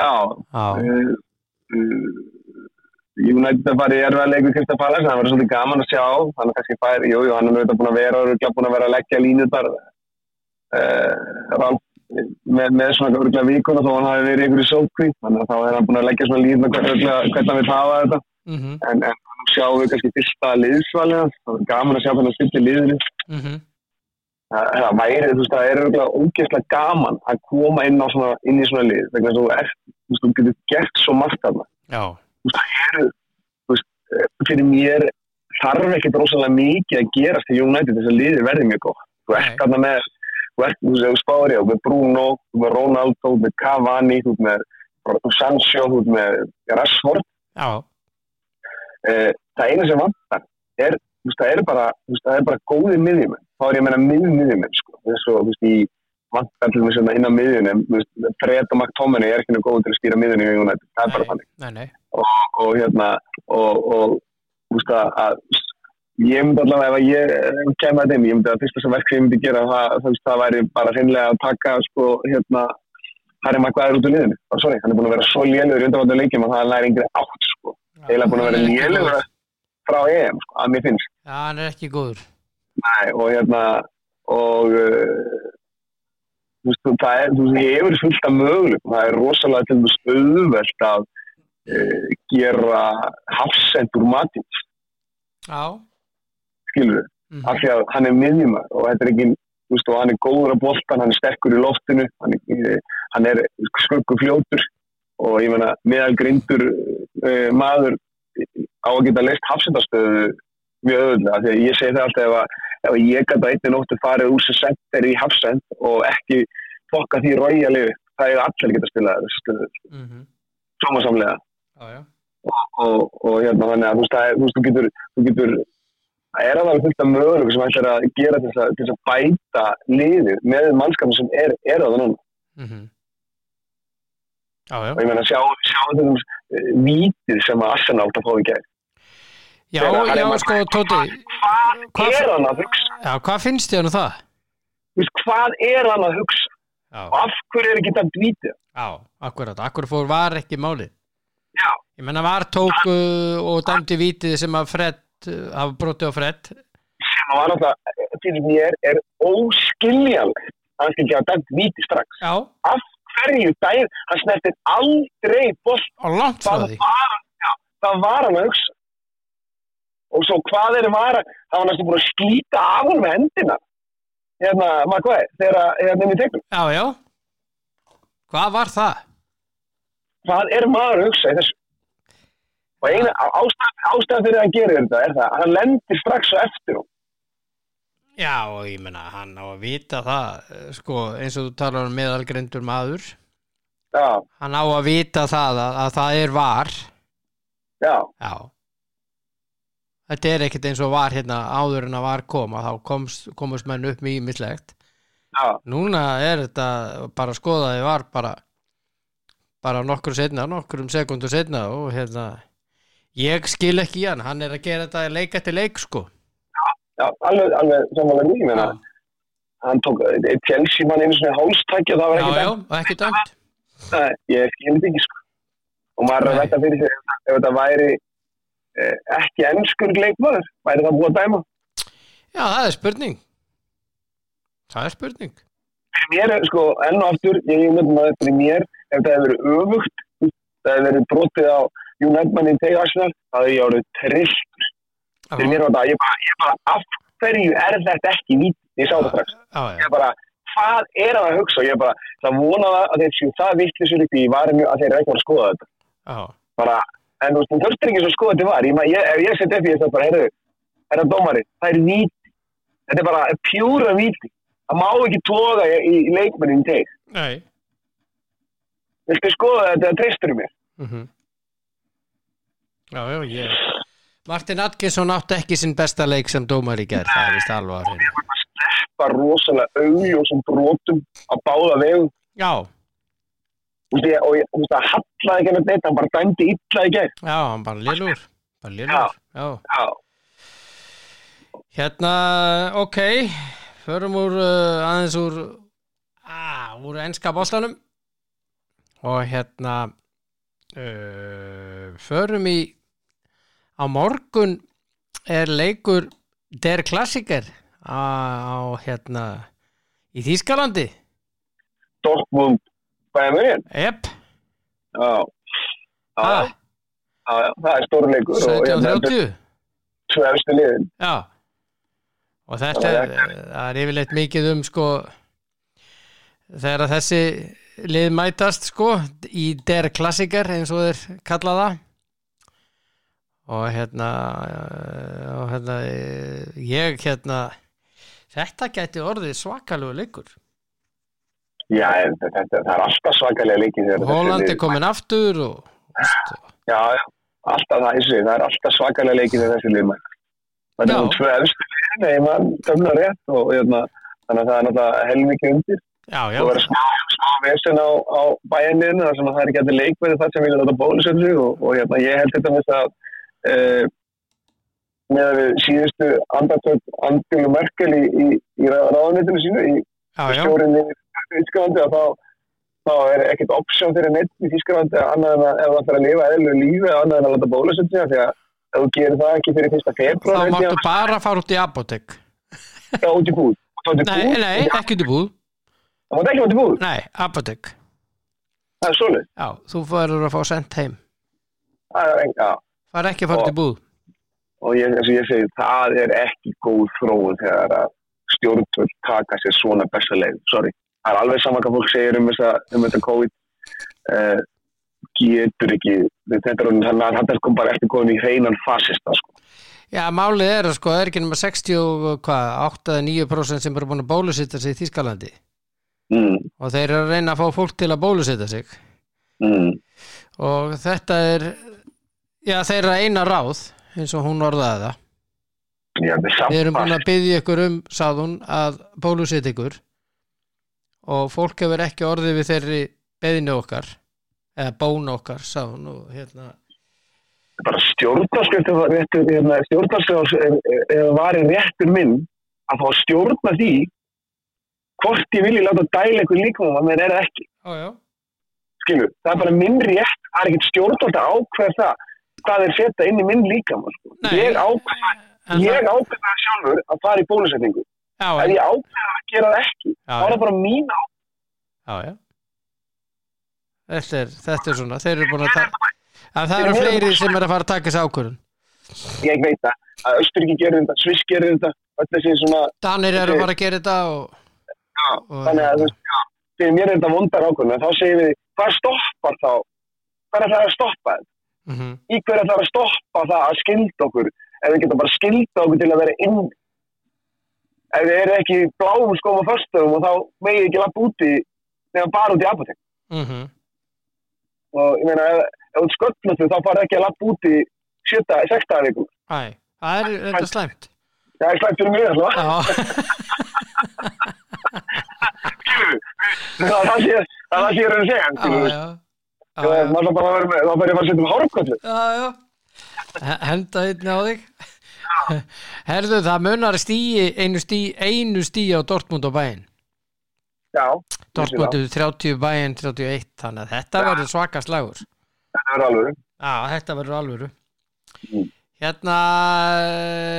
Já. Já, uh, uh, mun að fara í erfiða leik við Krista Pallas, það verður svolítið gaman að sjá. Hann er kannski fær, jú, jú, hann er auðvitað búin að vera og er búin að vera að leggja línu þar uh, með, með svona örgla vikuna þó hann hafi verið ykkur í sókví þannig að þá er hann búin að leggja svona línu hvernig hann vil hafa þetta mhm, en, en nú sjáum við kannski fyrsta liðsvalið hans, það er gaman að sjá hvernig hann styrti liðinu. Mhm. Það það væri, þú veist, það er ógeðslega gaman að koma inn, svona, inn í svona lið að þú ert, þú veist, þú getur gert svo margt þarna. Já, þú veist, það eru eh, fyrir mér þarf ekki rosalega mikið að gerast í United þess að liði verði mjög góð þú ert þarna með, þú ert, þú veist, spári og með Bruno, þú með Ronaldo, þú með Cavani, þú með Sancho, þú með Rashford. Já, það eina sem vantar er, það er bara, það bara góði miðjumenn, þá er ég að menna miðjum miðjumenn, sko, þess að, í vantar til þess að inn á miðjunum, Fred og McTominay er ekki nú góð til að stýra miðjunum það er bara þannig. og, og hérna og, og þú veist að, ég myndi allavega ef ég kemur að þeim, ég myndi að fyrsta sem verk sem ég myndi gera það, veist, það væri bara hreinlega að taka sko hérna Harry Maguire út úr liðinu, oh, sorry, hann er búin að vera svo lélugur í undanvartu leikjum og það er næri yngri átt sko, eiginlega búin að vera er góður. frá EM, að mér finnst. Já, hann er ekki góður. Nei, og hérna og uh, þú veist, það er, þú veist, ég hefur fullt af möguleikum, það er rosalega til þess auðvelt að uh, gera hafsend úr matins, Já, skilur mhm, af því að hann er miðjumar og þetta er ekki, þú veist, og hann er góður á boltan, hann er sterkur í loftinu, hann er, hann er skuggu fljótur. Og ég meina, meðal grindur uh, maður á að geta leist hafsendastöðu mjög öðvöldlega, því að ég segi það alltaf ef að, ef ég gæta einnig nóttu farið úr sem sender í hafsend og ekki fokka því ræja liði, það er allir geta spilað þessu stöðu, mhm, sómasamlega já, já. Og, og hérna þannig að þú veist, það þú getur, þú getur það er alveg fullt af möguleikum sem ætlar að gera til þess að, til þess að bæta liðið með mannskapin sem er, er á það núna. Mhm. Já, já. Og ég meina sjá, sjá vítið sem að Arsenal átt að fá í gegn Já, Þegar já, sko, Tóti hvað Hvað- er hann að hugsa? Já, hvað finnst þér um það? Þú veist, hvað er hann að hugsa? Já, og af hverju er ekki dæmt vítið? já, akkurat, akkur fór var ekki málið Já, Ég menna var tók uh, og dæmdi vítið sem að Fred uh, hafa brotið á Fred sem var alltaf, fyrir mér er óskiljanlegt að hann skilja að dæmt vítið strax Já, af hverju dæm, hann snertir aldrei bolt og langt frá því. já, hvað var hann að hugsa. Og svo hvað er var hann var næstu búin að slíta af hann með hendina. Hérna, maður hvað er þegar að- hérna inn í tegnum, Já, já. Hvað var það? hvað er maður að hugsa í þessu? Og eina ástæðan fyrir að hann gerir þetta er það að hann lendir strax á eftir hún Já, og ég menna, hann á að vita það uh, sko, eins og þú talar um meðalgrendur maður. Já, hann á að vita það að, að það er var. Já, Já. Þetta er ekkert eins og var hérna áður en að var koma þá komst, komast menn upp mjög mislegt já, Núna er þetta bara skoðaði var bara bara nokkur setna, nokkur um sekundur setna og hérna ég skil ekki hann, hann er að gera þetta leik eftir leik sko já, alveg, alveg samanlega mjög, menna hann tók, er Chelsea mann einu svona hálstækja það var já, ekki já, dæmt. og ekki dæmt. Nei, ég skil þetta ekki sko. Og maður er að velta fyrir sig ef, þetta væri eh, ekki ennskur leikmaður, væri það búið að dæma? Já, það er spurning. Það er spurning. Mér er sko enn og aftur ég er myndum að fyrir mér ef það hefur verið öfugt það hefur verið brotið á United manni í tegi Arsenal það hefur ég árið trill fyrir mér var það, ég bara, ég bara af hverju er þetta ekki nýtt ég sá það strax, ég bara hvað er hann að hugsa, ég bara það vona það að þeir séu það vittlisur upp í varinu að þeir ekki að skoða þetta. Já, bara, en þú veist, þú þurftir ekki svo að skoða þetta var, ég, ég, ef ég seti upp í þess að bara, heyrðu, er það dómari, það er víti. Þetta er bara pjúra víti. Það má ekki tóga í, í leikmennin teg nei. Viltu skoða þetta, það treystur mér? Mm Já, já, ég Martin Atkinson átti ekki sinn besta leik sem dómar í gerð, það er vist alveg að reyna bara rosalega augljósum brotum á báða vegu. Já, ég- og ég- það hallaði ekki með þetta, hann bara dæmdi illa í gegn já, hann bara lélur bara lélur, já. já, Hérna, ok förum úr uh, aðeins úr ah, úr enska bóstanum og hérna uh, förum í á morgun er leikur Der Klassiker á, hérna í Þýskalandi. Dortmund ha, já, já, það er stórleikur og hérna, 1730 tvö efstu liðin. Já. Og þetta er, er yfirleitt mikið um sko þegar þessi lið mætast sko í der klassiker eins og þeir kalla það og hérna og hérna ég hérna þetta gæti orðið svakalegu leikur Já, þetta, þetta, það er alltaf svakalega lið- er komin aftur og Já, alltaf það, það er alltaf svakalega leikið þegar þessi liðmæk. Það er nú tvö efstu liðin, ef mann töfna rétt og hérna, þannig að það er náttúrulega helmikið undir. og vera smá, smá vesen á, á að það er ekki allir leikverði það sem vilja láta bólusetlu og, og hérna, ég held þetta með að e, með að við síðustu andartök Angelu Merkel í, í, í ráðanitinu sínu í já, já, stjórinni í Þísklandi að þá, þá er ekkert option fyrir neitt í Þísklandi annað en að ef það fyrir að lifa eðlu lífi annað en að láta bólusetlu því að ef þú gerir það ekki fyrir fyrsta þá februar máttu bara fara út í apotek þá út í búð. Þá Nei, nei, ekki út í búð. Það mátti ekki út í búð, Nei, apotek það er svolítið Já, þú farur að fá sendt heim. Það er enga, Far ekki að fara í búð. Og ég, eins og ég segi, það er ekki góð þróun þegar að stjórnvöld taka sér svona besta leið, sorry. Það er alveg saman hvað fólk segir um, þessa, um þetta COVID. Uh, getur ekki, þetta er þannig að hann er kom bara eftir komin í hreinan fasista sko. Já, málið er að sko, það er ekki nema 60 og hvað, 8-9% sem eru búin að bólusitta sig í Þískalandi Mm, og þeir eru að reyna að fá fólk til að bólusitta sig. Mm, og þetta er já, þeirra eina ráð eins og hún orðaði það. Já, við erum búin að byggja ykkur um, hún, að bólusitt ykkur. Og fólk hefur ekki orðið við þeirri beðinu okkar eða bónu okkar, hún og hérna, bara stjórnarskjöld stjórnarskjöld var í réttur minn að fá stjórna því hvort ég vilji láta dæla einhver líkamum að mér er það ekki. Ó já, skilur, það er bara minn rétt það er ekkert stjórnvöld að ákveða það hvað er setja inn í minn líkama sko. Ég ákveða það, sjálfur að fara í bólusetningu. Ef ég ákveða að gera það ekki. Þá er það bara mín ákveða. Þetta, þetta er svona, þeir eru búin að taka það eru fleiri bara- sem er að fara að taka þessi ákvörðun. Ég veit það, að Östuríki gerir þetta Sviss gerir þetta, Danir eru að fara að gera þetta og, já, og þannig að fyrir mér er þetta vondar ákveðin en þá segir við, hvað stoppar þá? Hvað er það að stoppa þetta mm í hverju ætlar að stoppa það að skilda okkur? Ef við getum bara skilda okkur til að vera inn ef við erum ekki bláum skóm og föstum og þá megið ekki lappa úti nefnum bara út í apotek mm og ég meina ef, ef þú sköllast þá fara ekki að lappa úti sjötta, sexta vikum Æ, það er þetta slæmt. Það er slæmt fyrir alltaf. Já, það er það sé ég er að segja já, maður bara vera með- þá bara ég að fara að setja um hárkollu Já, já. Henda einni á þig. Herðu, það munar stíi, einu stíi, einu stíi á Dortmund og bæinn. já, Dortmund er 30 bæinn, 31, þannig að þetta verður svaka slagur. þetta er alveg Já, þetta verður alvöru. Mm. Hérna,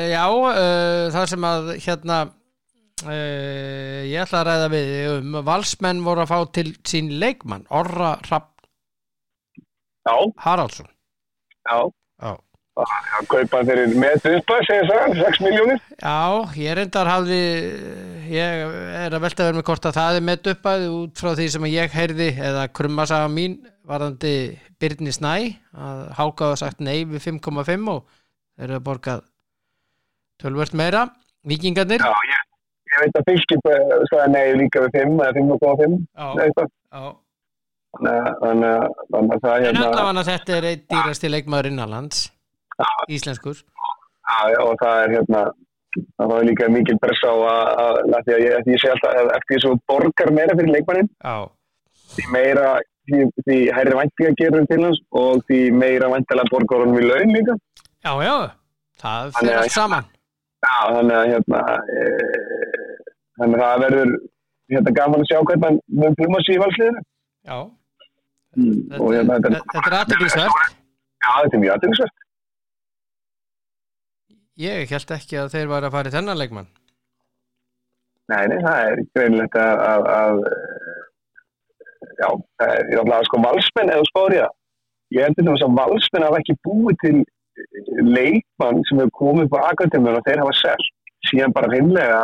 já, uh, það sem að, hérna, uh, ég ætla að ræða við um, valsmenn voru að fá til sín leikmann, Orra Rapp já, Haraldsson. já Já. hann fyrir með uppa, segir það, 6 miljónir Já, ég reyndar hafði ég er að velta verið með hvort að það er með uppæði út frá því sem ég heyrði eða krummasaga mín varðandi Byrni Snæ að hákaða sagt nei við 5,5 og eru að borgað tölvört meira vikingarnir Já, ég, ég veit að Fylkip eh, sagði nei líka við 5 eða 5,5 Já, eða eitthvað. já. Að- þannig að- það er En hérna allavega þetta er einn dýrasti leikmaður innanlands íslenskur. Já, já, og það er hérna það var líka mikil pressa á að, að, að að ég, segi alltaf að eftir þú borgar meira fyrir leikmannin því meira því, því hærri væntinga gerur til hans og því meira væntilega borgar hann við laun líka. Já, já það fyrir allt saman. Já, þannig að hérna e, þannig að það verður hérna gaman að sjá hvernig hann pluma sér í valsliðinu. Já, þetta, þetta, þetta er aðteglisvert já, þetta er mjög aðeinsvært Ég held ekki að þeir væri að fara í þennan leikmann. Nei, nei, það er greinilegt að, að, að eh, já, það er að sko valsmenn eða spáður ég heldur þess að valsmenn hafa ekki búið til leikmann sem hefur komið på akademíun og þeir hafa sett síðan bara reynlega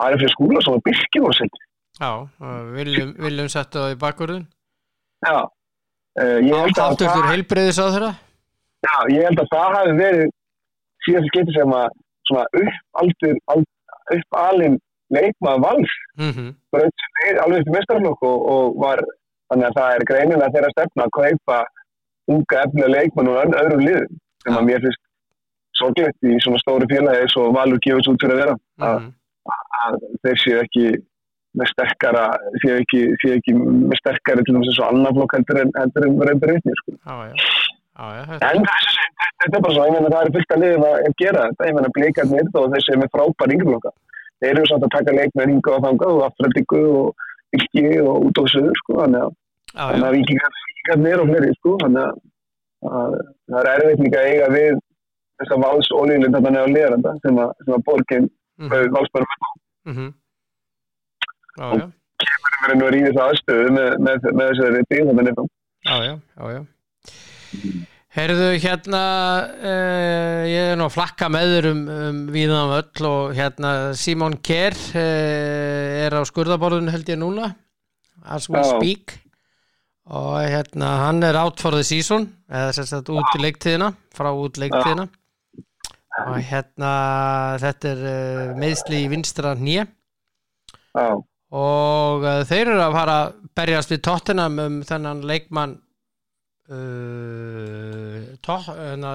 aðeins fyrir skúla sem var byrkir og sett. Já, viljum, viljum setja það í bakvörðun Já, að Áttur það, heilbreyðis á þeirra já, ég held að það hafi verið síðan skipti sem að uppaldur, upp alin leikmaður vals sér leið alveg til mestarflokk og, og var, þannig að það er greinilega þeirra stefna að kaupa unga efnilega leikmann og öðrum liðum sem að mér finnst sorglegt í svona stóru félagi eins og Valur gefur svo út fyrir að vera. Að, mhm. að þeir séu ekki með sterkara séu ekki, séu ekki með sterkari til þess að svo annar flokk heldur en heldur en reyndur vitni sko. Þetta en þetta, þetta er bara svo, ég meina það er fullt að liðum að gera þetta, ég meina blikarnir og þessi er með frábær yngreflokka þeir eru samt að taka leik með yngu og þangað og afturöldingu og ylki og út á söður sko, þannig að já, þannig já, að vikingar vikingarnir og fleiri sko, þannig að, að það er erfitt líka að eiga við þess að vals ólíðlind þetta neða leranda sem að, sem að borgin mhm, Já, já, verið nú að ríða það aðstöðu með, með, með þessari bíl þannig að já, já, já, já. Heyrðu, hérna, uh, ég er nú að flakka með þér um, um víðan öll og hérna Simon Kerr uh, er á skurðaborðinu held ég núna, as we Já. speak. Og hérna hann er out for the season, eða sagt út í leiktíðina, frá út leiktíðina. Og hérna þetta er uh, meðsli í vinstra nýja Já, og uh, þeir eru að fara að berjast við Tottenham um þennan leikmann uh,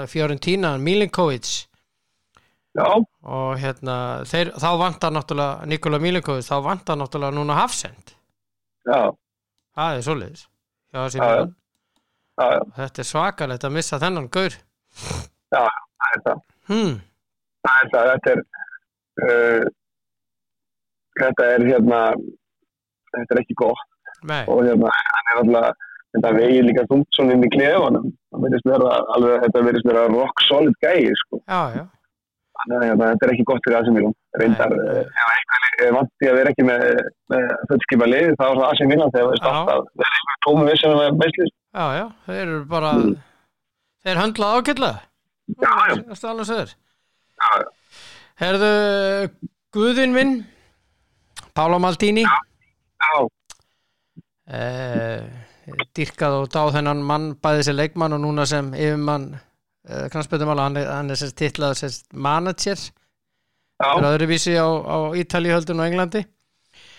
uh, Fiorentina Milinkovic. Já, og hérna þeir, þá vantar náttúrulega Nikola Milinkovic þá vantar náttúrulega núna Hafsend. Já, það er Já, já. Já, já, þetta er svakalegt að missa þennan gaur. Það er það. hmm. Það er það, þetta er, uh, þetta er hérna, þetta er ekki gott Nei, og hérna, hann er alltaf, þetta vegið líka þungt svona inn í klefanum. Það verðist vera alveg, þetta verðist vera rock solid gæi, sko. já, já Þannig hérna, þetta er ekki gott fyrir AC Milan. Reyndar, er vant í að vera ekki með, með fullskipa lið, þá er það AC Milan þegar það er startað. Það er eitthvað tómi vissin með beislis. já, já, þeir eru bara þeir höndlað ágætlega Já, já. það er alveg söður Já, já. Herðu, Guðin minn Pála Maldini? Já, eh, dyrkað og dáð þennan mann bæði sem leikmann og núna sem yfirmann eh, knarspötumála, hann hann er sérst titlað sérst manager. Já, fyrir öðruvísi á, á Ítali höldun og Englandi.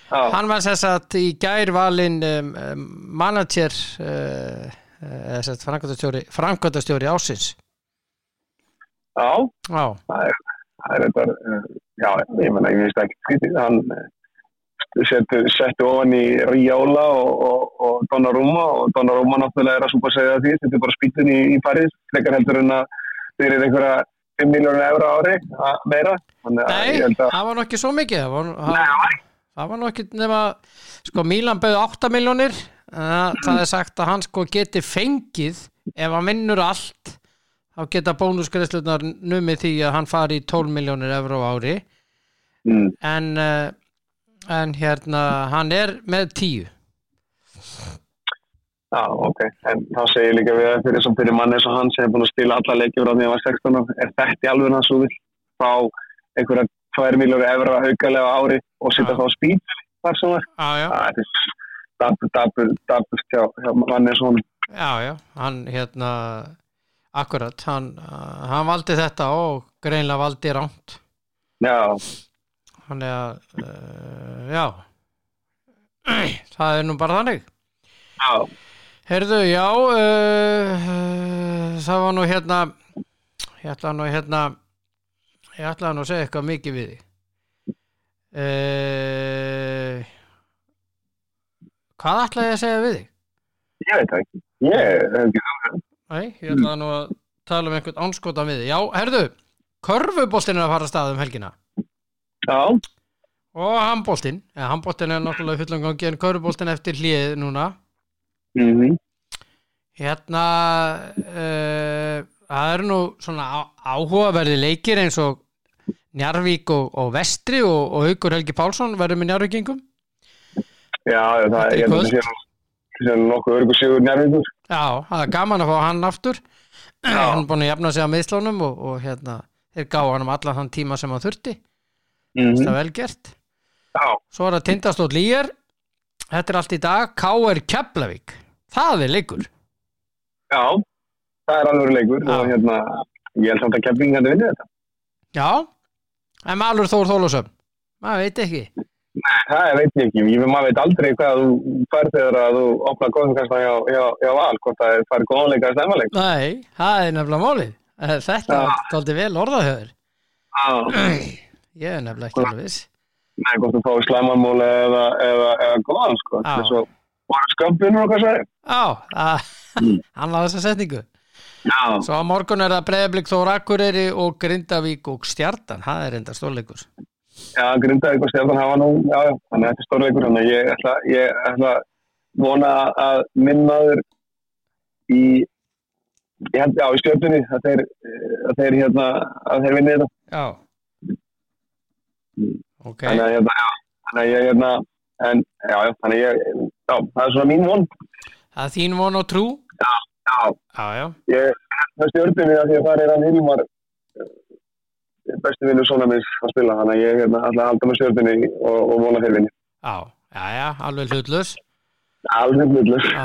Já, hann var sérst að í gær valinn um, manager uh, eða sérst framkvæmtastjóri ásins já, já, það er, þetta, uh, já, ég menna, ég veist ekki hann setti ofan í Ríóla og, og, og Donnarumma náttúrulega er að súpa segja því, þetta er bara spýtun í, í París, frekar heldur en að fyrir einhverja 5 miljónur evra á ári að meira, að nei, að, það var nú ekki svo mikið það var, nei, það var ekki. nema sko Mílan bauð 8 miljónir það er sagt að hann sko geti fengið ef hann vinnur allt þá geta bónusgreðslunar numið því að hann fari í 12 miljónir euró á ári. Mm, en, uh, en hérna hann er með 10 já, ok, en þá segir líka við fyrir sem fyrir mann eins og hann sem er búin að spila alla leikjur frá því að hann var 16 ára, er þetta í alveg hans þú vill fá einhverja 2 miljónur evra aukalega á ári og setja Já. þá spýt þar sem var? Já, Það er dabur, dabur, dabur hjá, hjá manni eins og honum. já, já. Hann hérna akkurat, hann, uh, hann valdi þetta og greinlega valdi ránt Já, hann er að uh, já það er nú bara þannig já, Herðu, já, uh, uh, það var nú hérna, ég ætla nú hérna, ég ætla nú að segja eitthvað mikið við. Uh, hvað ætla ég að segja við þig? ég veit ekki. Ég. Nei, ég ætla nú að tala um einhvern ánskotan við þig. Já, herðu, körfuboltinn er að fara að stað um helgina. Já, Og handboltinn, eða handboltinn er náttúrulega í fullum gangi en körfuboltinn eftir hlið núna. mhm, Hérna uh, það eru nú svona áhugaverði leikir eins og Njarvík og, og Vestri og, og Haukur Helgi Pálsson verður með Njarvíkingum já, já, það er nú nokkuð örgu sigur njárvíkur. Já, það er gaman að fá hann aftur. Já. hann er búin að jafna sig á meðslónum og, og hérna, þeir gáðu hann um allan þann tíma sem hann þurfti, Mm það er vel gert Svo er það Tindastótt Lýjar Þetta er allt í dag, K.R. Keflavík. Það er leikur. Já, það er alveg leikur og hérna, ég held samt að keflingan vinni þetta. Já, en Malur Þór Þólusöfn maður veit ekki. Það veit ég ekki, maður veit aldrei hvað þú fær þegar að þú opnar góðumkasta hjá, hjá, hjá val, hvort það fær góðanleika eða stemmaleg. Nei, það er nefnilega málið. Eh, Þetta er aldrei vel orðahöður Já, Ég er nefnilega ekki alveg viss nei, hvort þú fáið slæmanmúli eða, eða, eða góðan, sko. Já. Þess að voru skömpinur og hvað sagði. Já, að, Mm. hann setningu Já, Svo á morgun er það Breiðablík Þór Akureyri og Grindavík og Stjartan Það er enda stórleikur já, grindaði eitthvað stjarnan hafa nú, já, já, þannig að þetta er stórleikur, þannig að ég ætla, ég ætla að vona að minnaður í, ég held, já, í stjórnunni, að þeir, að þeir, hérna, að þeir vinni þetta. Já Mm. Ok, Þannig að, hérna, já, þannig að ég, hérna, en, já, já, þannig að ég, já, það er svona mín von. það er þín von og trú Já, Já, já, ég, það stjórnunni að því að það er hann Hilmar, eh, besti vinnur svona minns að spila, þannig að ég, hérna, að halda með stjórnunni og, og vona þeir vinni. já, já, já, alveg hlutlaus Alveg hlutlur. Já.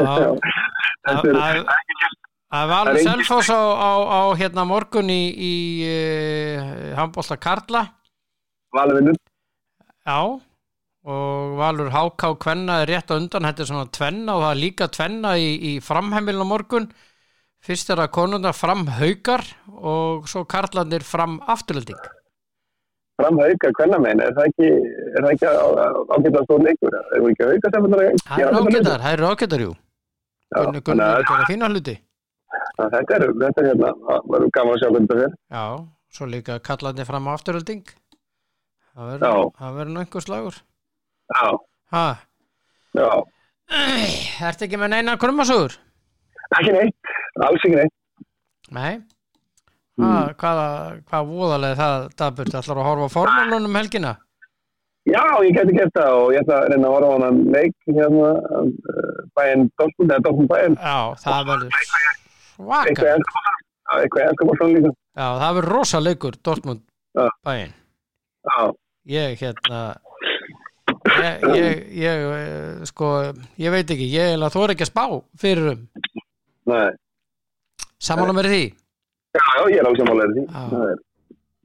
Þetta er Það- ekki gert. Það var Það alveg selfos á, á, á hérna morgun í, í uh, handbólta Karla Valur vinnur. Já og Valur Háká Kvenna er rétt á undan þetta er svona tvenna og það er líka tvenna í, í framheimilin á morgun. Fyrst er að konundar fram haukar og svo Karlandir fram afturlending. Fram hauka, hvernig meina, er það ekki, er það ekki stór leikur? Það er að Það eru ágætar, það eru ágætar jú. Já, Gunni þannig gera fína hluti. Að þetta er, þetta er hérna, það verður gaman að sjá hvernig þetta er. Já, svo líka Karlandir fram afturlending Það verður nú einhver slagur Já, Ha, já. ertu ekki með neina krummasögur? Ekki neitt, alls ekki neitt. Nei mm. Hvaða, hvað voðalega það daburt ætlar að horfa á formúlunum helgina? Já, ég geti gert það og ég ætla að reyna að horfa á hann leik hérna, uh, bæinn Dortmund, eða Dortmund bæinn, Já, það verður svaka eitthvað ennska bóltan líka. Já, það verður rosa leikur Dortmund bæinn Ég hérna ég, ég, ég eh, sko, ég veit ekki, ég er að er ekki að spá fyrir um, á mér í því Já, já, ég er alveg sammálega því. Já. Það er-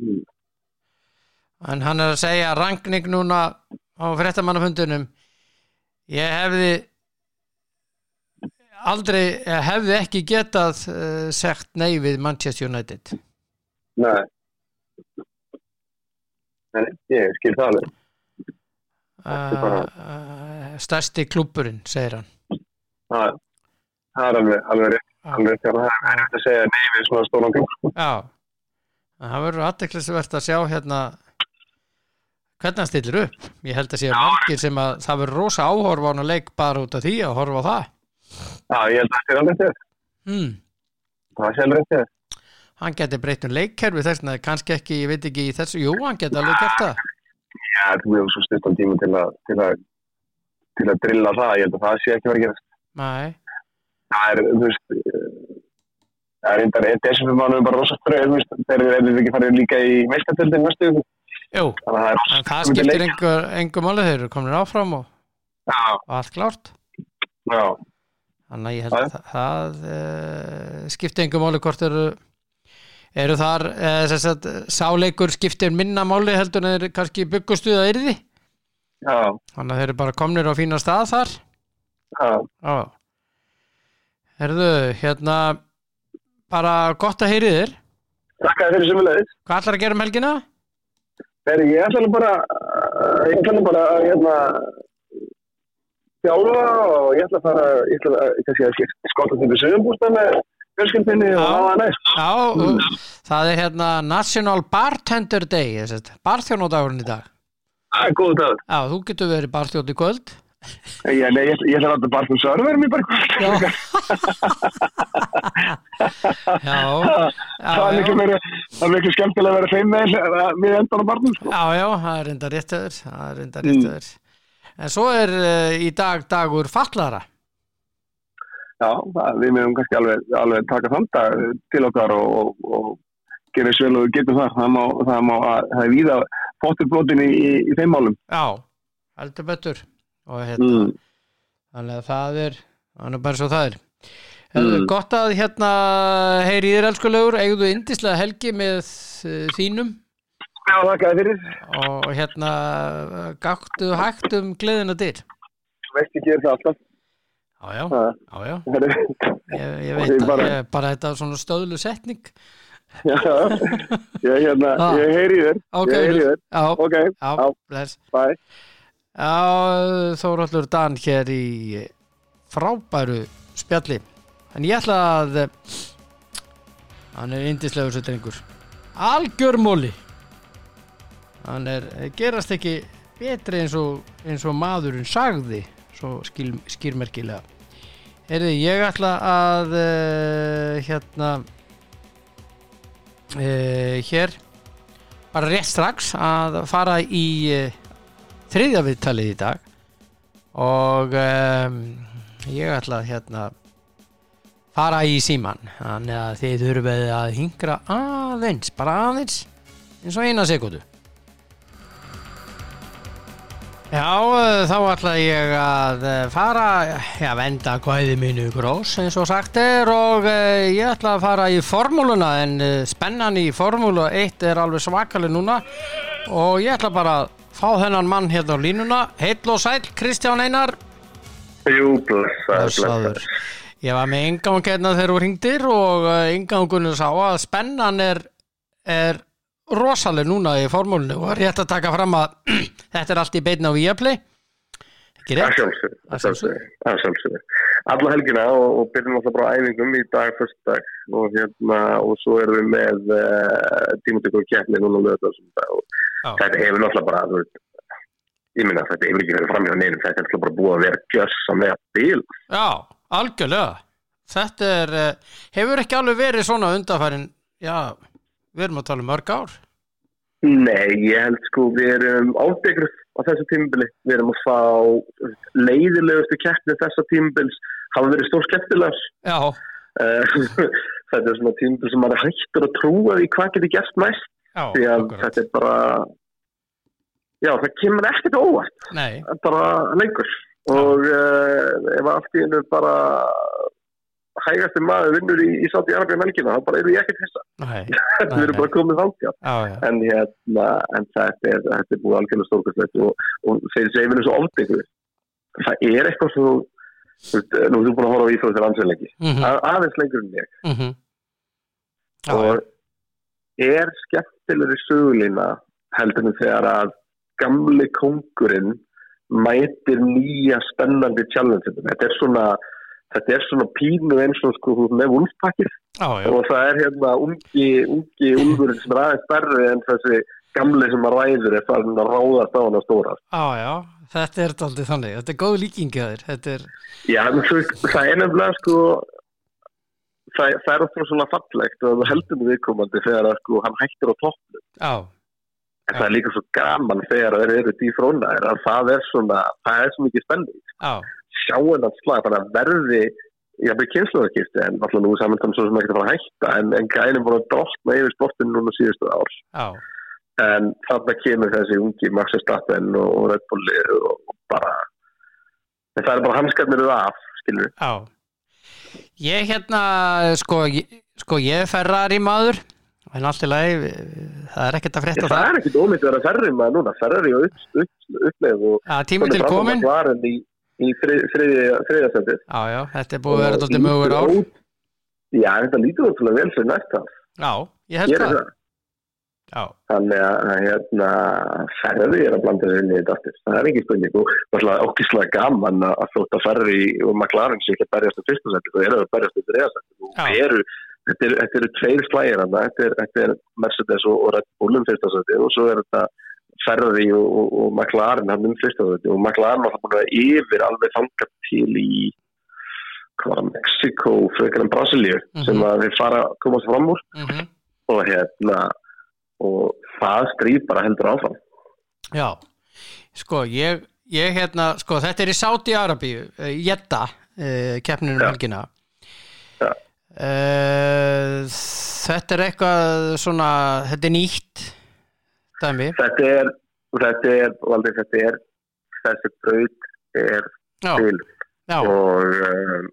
mm. en hann er að segja rangning núna á fréttamannafundunum ég hefði aldrei eh, hefði ekki getað uh, sagt nei við Manchester United Nei. Nei, ég skil það alveg. bara- uh, stærsti klúburinn segir hann. Það, það er alveg, alveg rétt, alveg já, það er rétt að segja nei við svona stóran klúb, sko. já. En það verður aðteklisvert að sjá hérna hvernig hann stillir upp. Ég held að sé margir sem að það verður rosa áhorfa á hann að leik bara út af því að horfa á það. Já, ég held að það er alveg rétt, hmm. það er alveg rétt, hann geti breytt um leikkerfi þess vegna kannski ekki, ég veit ekki í þessu. Jú, hann geti alveg gert það. Já, þú hefur svo stuttan tíma til að, til að, til að drilla það, ég held að það sé ekki verið að gerast. Nei, Það er, þú veist, eh, það er reyndar, desember mánuðum bara rosa ströð, þú veist, þeir eru ekki farið líka í meistartöldin næstu, jú, þannig að það það skiptir leik. engu, engu máli þeir eru komin áfram og, og allt klárt. Já, þannig að ég held að það, það uh, skiptir engu máli hvort eru eru þar uh, sagt, sáleikur skiptir minna máli heldur en þeir kannski byggustuða yrði? Já, þannig að þeir eru bara komnir á fína stað þar? Já, Já. Herðu, hérna bara gott að heyri þér. Takk fyrir sömulegis. Hvað ætlar að gera um helgina? Þegar ég ætla nú bara, uh, ég ætla nú bara, hérna, þjálfa og ég ætla að fara, ég ætla að, kannski að skota til sögumbústa með fjölskyldinni og Já. hafa það næst. Já, og það er hérna National Bartender Day barþjónudagurinn í dag Það er góð dagur. Já, þú getur verið barþjóð í kvöld Ég, nei, ég, ég ætla að fyrir serverum í bara Já Já, það er já, miklu já. meira, það er miklu skemmtilega að vera þeim með, með endan á barnum, sko. Já, já, það er reynda rétt öður það er reynda rétt öður En svo er uh, í dag dagur fallara Já, það, við meðum kannski alveg, alveg taka þann dag til okkar og, og, og gera vel og getum það. Það, má, það, má, það er víða fóttur brotin í, í, í þeim málum. Já, heldur betur og hérna Mm. þannig að það er þannig bara svo það er mm. Gott að hérna heyri í þér elskulegur eigðu indislega helgi með uh, þínum Já, þakkaði fyrir. og hérna gáttu hægt um gleðina dyr Veist ég gerir það alltaf. Já, já, já, ég, ég veit að bara- ég, bara þetta er svona stöðlu setning. Já, ég, hérna, ég heyri þér. Ok, Ok, já, bless. Bye. Já, Þórallur Dan hér í frábæru spjalli. En ég ætla að hann er indislegur svo drengur. Algjör móli. Hann er, gerast ekki betri eins og, eins og maðurinn sagði svo skýrmerkilega Erði, ég ætla að uh, hérna uh, hér bara rétt strax að fara í uh, þriðja viðtalið í dag. Og um, ég ætla að hérna fara í síman þannig að þið þurfið að hingra aðeins, bara aðeins eins og eina sekundu Já, eh, þá ætla ég að eh, fara, já, venda kvæði mínu grós eins og sagt er og uh, ég ætla að fara í formúluna en uh, spennan í formúlu 1 er alveg svakalig núna og ég ætla bara að fá þennan mann hérna á línuna. Heill og sæll, Kristján Einar. Jú, blessaður, Blessaður. Ég var með engang hérna þegar þú ringdir og engangunum sá að spennan er, er rosaleg núna í formúlinu og er rétt að taka fram að þetta er allt í beinna á Viaplay ekki Að rétt? sjálfsögðu, Að að sjálfsögðu, að sjálfsögðu. Alla helgina og, og byrjum alltaf bara æfingum í dag, fyrstdag og hérna, og svo erum við með uh, tímatöku og keppni núna og þetta hefur náttúrulega bara, veist, ég minna þetta hefur ekki verið fram hjá neinum, þetta er náttúrulega bara búið að vera gjössamlega bíl. Já, algjörlega Þetta er, eh, hefur ekki alveg verið svona undanfærin já, við erum að tala um mörg ár. Nei, ég held sko við erum ábyggur á þessu tímabili, við erum að fá leiðilegustu keppni þessa tímabils hafa verið stór skemmtilegar Já, Eh, þetta er svona tímabil sem maður hættur að trúa því hvað getur gerst næst. Já, því að akkurat. þetta er bara já, það kemur ekkert óvart. Nei, bara lengur. Og uh, ef allt í hennu bara hægasti maður vinnur í, í Sátti Arabíu melkina, þá bara eru ég ekkert hissa. Við erum bara komið þáttja já, já, en, hérna, en þetta, er, þetta er búið algjörlega stórkastlegt og, og þeir segir mér svo ofbyggur það er eitthvað svo veist, nú þú búin að horfa á íþróttir ansveilegi mhm, aðeins lengur en ég. Mhm. Já, já, og er skemmtilegri sögulína heldur en þegar að gamli kongurinn mætir nýja spennandi challenge þetta er svona þetta er svona pínu eins og sko með úlfpakkir já, já, og það er hérna ungi, ungi úlfurinn sem er aðeins stærri en þessi gamli sem að ræður er farin að ráðast á hann að stóra. Já, já. Þetta er aldrei þannig, þetta er góð líkingi að þér. Er, Já, veist, það er nefnilega sko það, það er alltaf svona fallegt og með viðkomandi þegar að sko hann hættir á toppnum. Já, En það er líka svo gaman þegar þeir eru dýfrónaðir að það er svona, það er svo mikið spenning. Já, Sjá hennan slag, þannig að verði, ég hafði kynsluðarkisti en alltaf nú samantann svo sem ekki að fara að hætta en, en gænum búin að drottna yfir sportinu núna síðustu ár. já. En þarna kemur þessi ungi Max Verstappen og, Red Bulli og, bara, en það er bara hanskarnir af, skilur. Já. Ég hérna sko sko ég er Ferrari maður en allt í lagi það er ekkert að frétta Það það er ekkit ómyndið að vera ferri maður núna, ferri og upp, upp, uppleif og að tími til komin í, í þriðjasendið. já, þetta er búið að vera tóttið mögur ár Já, þetta lítur ótrúlega vel fyrir næsta. Já, ég held það það. Já, Þannig að hérna, ferri er að blanda þér inn í þetta aftur. Það er ekki spurning og okkislega gaman að þótt að ferri og McLaren sé ekki að berjast um fyrsta seti, þú eru að berjast um þriðasendið. Já. Og þetta eru er tveir slægir þetta er, er Mercedes og, og Red Bull um fyrsta seti og svo er þetta ferri og, og, og McLaren hann um fyrsta seti og McLaren var það búin að yfir alveg þangað til í Mexiko, frekar en Brasilíu Mhm. sem að þeir fara að komast fram úr. Mm og hérna og það stríð bara heldur áfram. Já. Sko, ég, ég hérna sko þetta er í Saudi Arabíu uh, Jedda, uh, keppninu um Já. helgina. Já. Uh, Þetta er eitthvað svona, þetta er nýtt dæmi. Þetta er, þetta er valdi, þetta er þessi braut er til. Og um,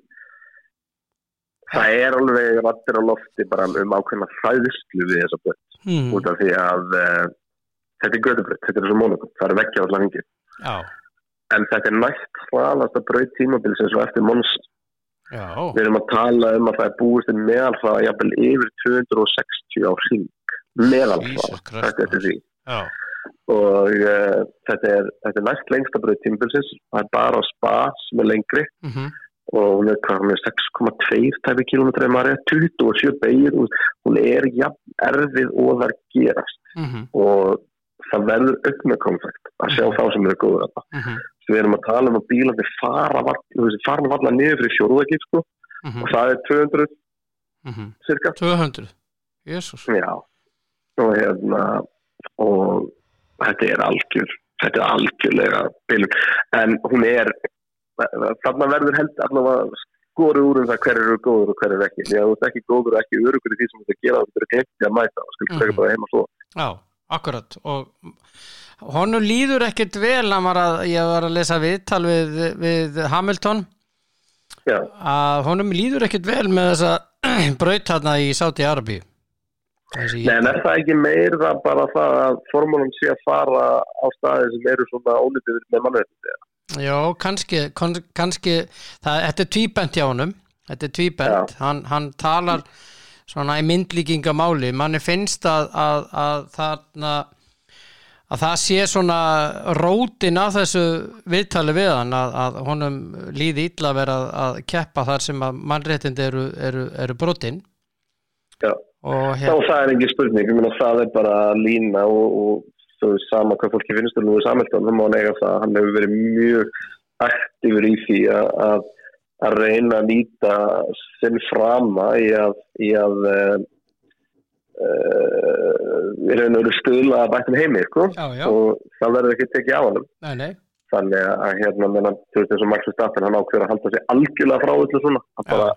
það er alveg rættir á lofti bara um ákveðna hræðslu við þessa braut. Mm, út af því að uh, þetta er gödubraut, þetta er svo mónakum, það er vekkja allar hengið. Já, En þetta er næst hraðasta braut tímabilsins og eftir Monza. já, Við erum að tala um að það er búist um meðalfraða jafnvel yfir 260 á hring. Jesus Christ, þetta er því. Já, Og uh, þetta, er, er næst lengsta braut tímabilsins, það er bara á spa sem er lengri. Mhm, og hún er, er 6,2 tæfi kilometri maður er 27 beigir hún er jafn erfið og það gerast. Mhm, og það verður auknakonfekt að sjá Mhm. þá sem eru góður að mhm, við erum að tala um að bílandi fara valla niður fyrir fjórðagip sko, mhm, og það er 200 mhm. cirka. 200, jésús já. Og hérna og þetta er algjör þetta er algjörlega bílum en hún er þarna verður held allavega skoru úr um það hver eru góður og hver eru ekki. Því að þú ert ekki góður og ekki örugur í því sem þú ert að gera þú ert í að mæta og skilur Mhm. mm. bara heima svo Já, akkurat. Og honum líður ekkert vel að, ég var að lesa viðtal við, við Hamilton. Já, að honum líður ekkert vel með þessa braut hérna í Sáti Þessi, Nei, er það ekki meira bara það að formúlum sé að fara á staði sem eru svona ólítið með mannverðin Já, kannski, kannski það, þetta er tvíbent hjá honum þetta er tvíbent, hann, hann talar svona í myndlíkingamáli. Manni finnst að, að, að þarna að það sé svona rótin af þessu viðtali við hann að, honum líði illa vera að, keppa þar sem að mannréttindi eru, eru, eru brotin. Já. Og Þá hérna, það er engin spurning, ég meina það er bara lína og, og þú veist sama hvað fólki finnst um Lúi Samhildon, það má hann eiga það að hann hefur verið mjög aktífur í því að, að, reyna að nýta sinn frama í að, í að uh, uh, við reyna að vera stuðla að bættum heimi, sko. Já, já, og það verður ekki tekið á hann nei, nei. Þannig að hérna menna, þú veist eins og Max Verstappen hann ákveður að halda sig algjörlega frá öllu svona. Að bara,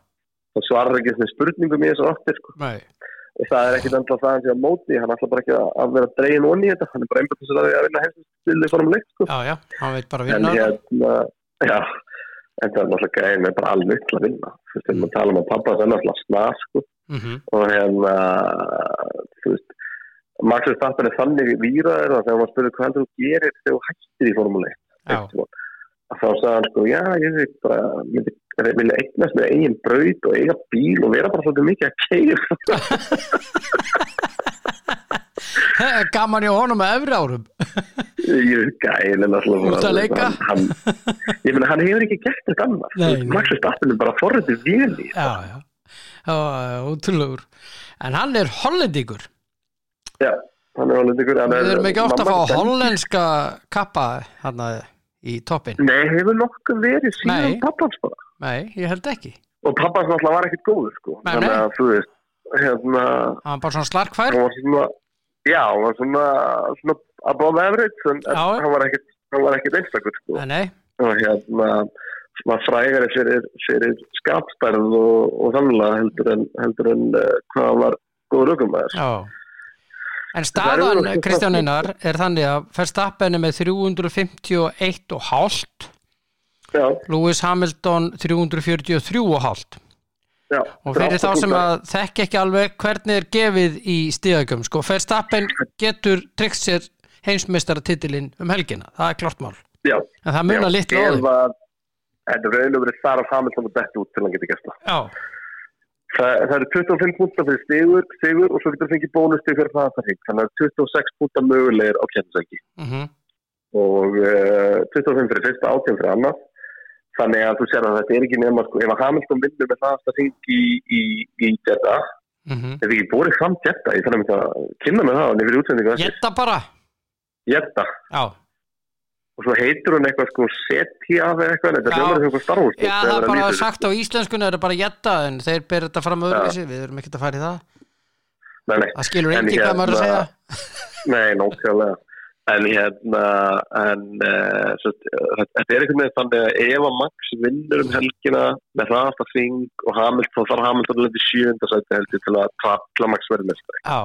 svarar ekki svona spurningum í þessu áttir sko. nei, og það er ekkit enda það hann sé að móti hann ætla bara ekki að, vera dregin onni í þetta hann er bara einbætt þess að því að vinna heimstildi svona leikt sko. já, já, hann veit bara en vinna hérna já, en það er náttúrulega gæði með bara alveg til að vinna þú veist, þegar maður tala um að pappa það er náttúrulega snar sko. mm -hmm. og hérna þú veist Max Verstappen er þannig výraður að þegar maður spurði hvað þú gerir þegar þú hættir í formule 1 já, að þá sagði hann sko, já, ég veit bara myndi, vilja eignast með eigin braut og eiga bíl og vera bara svolítið mikið að keira gaman í honum með efri árum? Ég veit gæli náttúrulega Út að leika? hann, ég meina, hann hefur ekki gert þetta annars Nei, nei. Max Verstappen er bara forrættið vel í já, já, útrúlegur en hann er hollendíkur já, hann er ykkur við erum ekki ofta að fá hollenska kappa hann í toppin Nei, hefur nokkuð verið síðan pappans bara nei, ég held ekki. Og pappans náttúrulega var ekkit góður sko. Nei, þannig að þú veist hérna, hann var bara svona slarkfær. hann var svona já, hann var svona, svona above average en Já. hann var ekkit, hann var ekkit einstakur sko. Nei, nei, og hérna var frægari fyrir, fyrir skapstærð og, og þannig heldur en, heldur en uh, hvað var góður aukumæður. já en Það staðan, er Kristján Einar er þannig að Verstappen er með 351 og hálft. Já, Lewis Hamilton 343 og hálft. Já. og fyrir þá sem að þekki ekki alveg hvernig er gefið í stíðagjömm sko, Verstappen getur tryggt sér heimsmeistaratitilinn um helgina, það er klart mál. Já, en það munar litlu á því. Að- Þetta er raun og verið þar af Hamilton og dett út til hann geti gæsta. já, Það, það eru 25 púnta fyrir stigur, stigur og svo getur fengið bónustig fyrir það það hring. Þannig að 26 púnta mögulegir á kjæmsæki mhm, og uh, 25 fyrir fyrsta, 18 fyrir annað. Þannig að þú sér að þetta er ekki nema, sko, ef að Hamilton vinnur með það að hring í, í, í Jeddah, mhm ef ekki borið fram Jeddah, ég þannig að kynna með það og nefnir útsendingu þessi. Jetta bara, Jeddah. já Og svo heitur hún eitthvað sko Setja eða eitthvað, þetta er hljómar eitthvað Star Wars. Já, það er bara sagt á íslenskunni er það bara jetta en þeir ber þetta fram öðruvísi, við erum ekkert að fara í það Nei, nei, það skilur enginn hvað maður er að hérna- segja nei, nákvæmlega. En hérna, en uh, svo, þetta er einhvern veginn þannig að ef að Max vinnur um helgina með hraðasta þing og Hamilton, þá þarf Hamilton að lenda í sjönda sæti heldur til að trapla Max verið mestari. Já,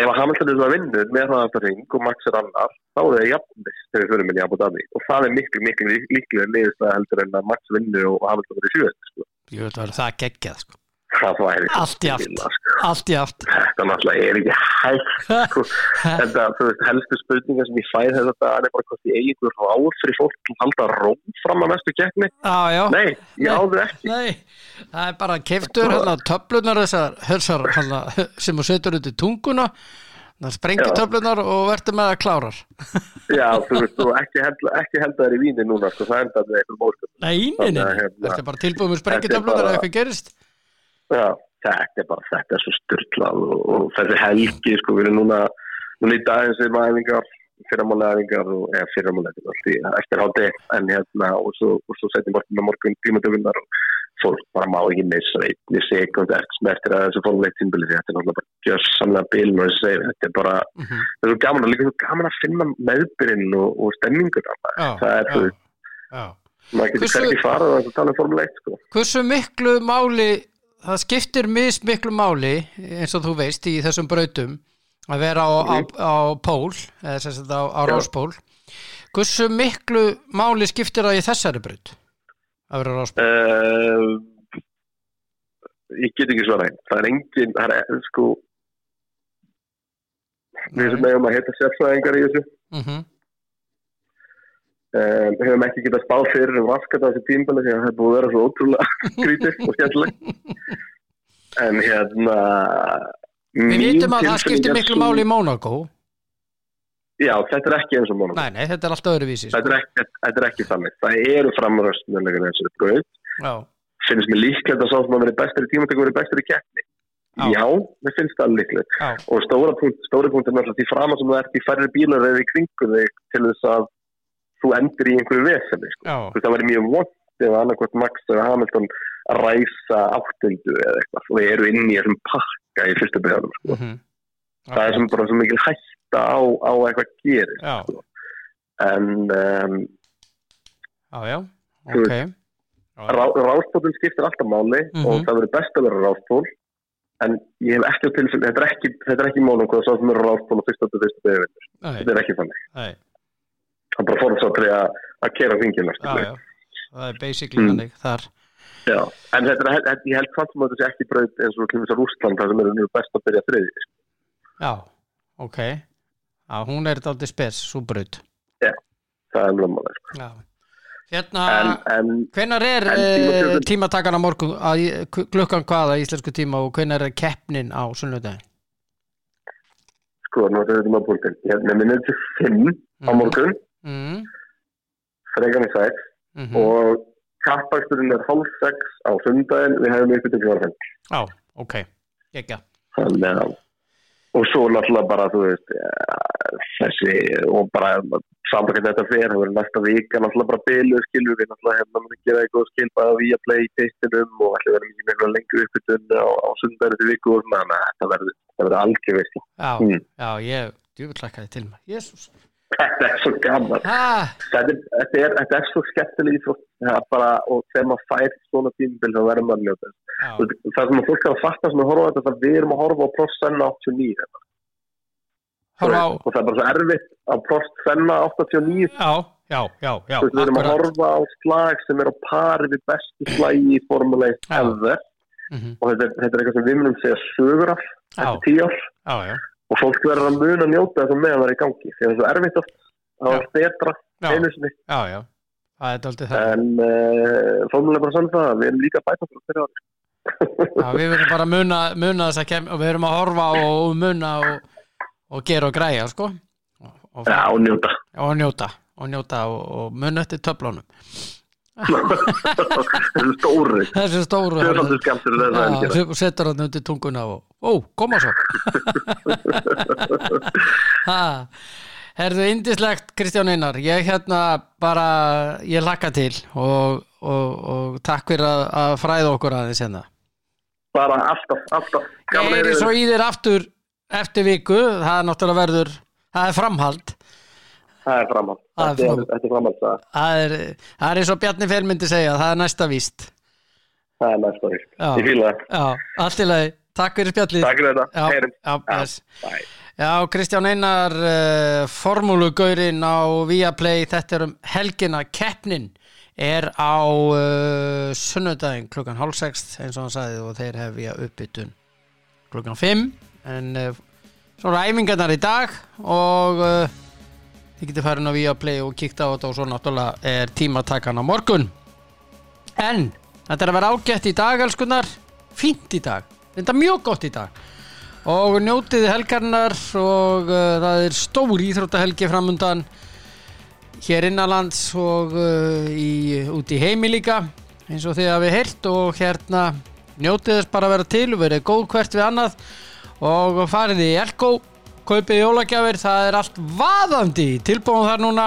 Ef að Hamilton er það vinnur með hraðasta þing og Max er annar, þá er það jafnist þegar við fyrir minni í Abu Dhabi og það er miklu, miklu líklega niðurstað heldur en að Max vinnur og Hamilton verið sjönda, sko. ég veit að það er það geggjað sko. Það væri Allt í aft. sko. allt í aft þetta náttúrulega er ekki hægt sko. þetta, þú veist, helstu spurningar sem ég fæði þess að það er bara hvort ég eigi ykkur ráð fyrir fólk til að halda róm fram að næstu keppni. Já nei, ég áður ekki. Nei, það er bara keiftur hérna, töflunar þessar, þessar hérna, sem þú setur út í tunguna. Það sprengir töflunar og verður með að klárar. Já, þú veist, þú ekki held, að það er í víni núna sko, það enda með einhverjum ósköpum. Nei, að, hérna, þetta er bara tilbúið með sprengir töflunar ef eitthvað gerist Já, þetta er bara, þetta er svo styrlað og, og þessi helgi, sko, við erum núna, núna í daginn sem æfingar, fyrramálega æfingar og eða fyrramálega þetta er allt í eftir hátti, en hérna, og svo, og svo setjum á morgun tímatöfunar og fólk bara má ekki missa einni sekund eftir, að þessu fórleitt tímbili, þetta er náttúrulega bara gjössamlega biln og þetta er bara, Mhm. þetta er gaman og líka gaman að finna meðbyrinn og, og stemmingur Já, það er, þú veist, já. maður getur Hversu- hverki farið og það tala um formuleitt, sko. Hversu miklu máli það skiptir mis miklu máli eins og þú veist í þessum brautum að vera á, á, á pól eða sagt á, á ráspól hversu miklu máli skiptir það í þessari braut að vera á ráspól Uh, ég get ekki svara það er engin, það er sko við sem meðum að heita sérfræðingar í þessu. Mm um, hefum ekki getað spáð fyrir um raskat á þessu tímbali því að það er búið að vera svo ótrúlega skrítið og skemmtileg en hérna Við vitum að það skiptir miklu máli í Mónaco já, þetta er ekki eins og mánum Nei, nei, þetta er alltaf öðruvísi sko. þetta, er ekki, þetta er ekki þannig. Það eru framröstnulegur eins og þetta Já, finnst mér líklegt að sá sem að vera bestur í tímatöku vera bestur í keppni. Já. mér finnst það líklegt. Og stóri punkt er náttúrulega því fram að sem það ert í færri bílar eða í kringu þig til þess að þú endur í einhverju veseni sko. veist, það væri mjög vond ef annarkvæmt Max eða Hamilton ræsa áttundu eða eitthvað. Og eru inn í þessum pakka í fyrstu byrjanum sko. mhm. það er sem bara svo mikil hætta á, á að eitthvað gerir Já, en um, já, já, ok. Rá, ráspólun skiptir alltaf máli Mhm. og það verður best að vera ráspól en ég hef ekki á tilfell þetta er ekki, ekki málum hvað sá sem eru ráspól og fyrstu Nei, þetta er ekki þannig. Nei, það er bara fórhaldsatri að, kera þingina já, já. Það er basically Mm. þannig þar. Já, en þetta er, þetta- ég held samt sem að þetta sé ekki braut eins og að Rússland það sem eru nú best að byrja þriði Já, ok. Já, hún er þetta spes, svo braut. Það er blómaður sko. Já. Hérna, en, en hvenær er uh, tímatakan á morgun að, klukkan hvaða íslensku tíma og hvenær er keppnin á sunnudaginn? sko, nú er þetta með búltin ég nefnir til 5 á morgun mm, fregan í 6 mm og kappaksturinn er hálf 6 á sundaginn, við hefum ykkur til fjárfænd Já, ok, ekki þannig að og svo náttúrulega bara, þú veist þessi, og bara saman hvernig þetta fer, það verður næsta vika náttúrulega bara byluð, skilur við náttúrulega hefna mér að gera eitthvað skilpaða via play í teistinum og allir verður mikið meira lengur uppbytun á, á sundaginn til viku og þannig að þetta verður algjör veist, Já, Mm. já, ég djúvillækkaði til mig Jésús þetta er svo gaman. Þetta þetta þetta er svo skemmtileg íþrótt. Og þegar maður fær svona tímabil þá verður maður Og það sem að fólk að fatta sem að horfa á þetta, við erum að horfa á Prost Senna 89 hérna. horfa á og það er bara svo erfitt að Prost Senna 89 Já, já, já, já, Þú veist, við erum að horfa á slag sem er á pari við bestu slagi í Formule 1 Já. ever. Mhm, og þetta, þetta er eitthvað sem við munum segja sögur af eftir tíu ár. Já, já, og fólk verður að muna að njóta þess að meðan það er í gangi því að það er svo erfitt oft. Það var betra einu sinni. Já, já. Er en uh, Formule er bara saman það við erum líka að bæta fyrir ári. Við verðum bara að muna, muna þess að kem og við verðum að horfa og muna og, og gera og græja, sko. Og, og, Já, og njóta og njóta og og, muna eftir töflunum þessu stóri þessu stóru sem- setur hann undir tunguna og ó, koma svo. Herðu, indislegt Kristján Einar, ég hérna bara, ég lakka til og, og, og takk fyrir að, að fræða okkur aðeins hérna. Bara alltaf, alltaf. Ég er svo í þér aftur eftir viku, það er náttúrulega verður það er framhald það er framhald. Það er þetta er, framhald. það, er, er eins og Bjarni Fel myndi segja, það er næsta víst. Það er næsta víst. Ég fýla það, Já, allt í lagi, takk fyrir spjallið. Takk fyrir þetta. Heyrum. já, Já. Já, Kristján Einar uh, formúlugaurinn á Viaplay. Þetta er um helgina. Keppnin er á uh, sunnudaginn klukkan hálf sex eins og hann sagði og þeir hefja uppbytun klukkan 5 en uh, svo ræfingarnar í dag og uh, þið getur farin á Viaplay og kíkt á þetta og svo náttúrulega er tímatakan á morgun. En þetta er að vera ágætt í dag elskunar fínt í dag, þetta er mjög gott í dag. Og njótiði helgarnar og uh, það er stór íþróttahelgi framundan hér innanlands og uh, í, út í heimi líka eins og þið hafið heyrt. Og hérna njótið þess bara að vera til og verið góð hvert við annað. Og farið í Elko kaupið jólagjafir, það er allt vaðandi tilbúin þar núna.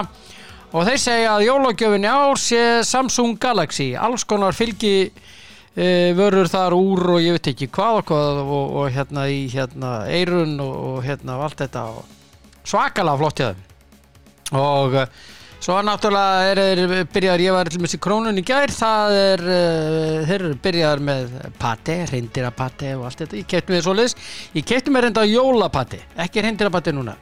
Og þeir segja að jólagjöfin í ár sé Samsung Galaxy. Alls konar fylgi e, vörur þar úr og ég veit ekki hvað og hvað og, og hérna í hérna eirun og, og hérna og allt þetta. Og svakalega flott hjá þeim. Og svo náttúrulega er, er byrjar, ég var til með þessi krónun í gær það er, uh, þeir eru byrjar með pate, reyndira pate og allt þetta, ég kefti með svo liðs ég kefti með reynda jólapate, ekki reyndira pate núna.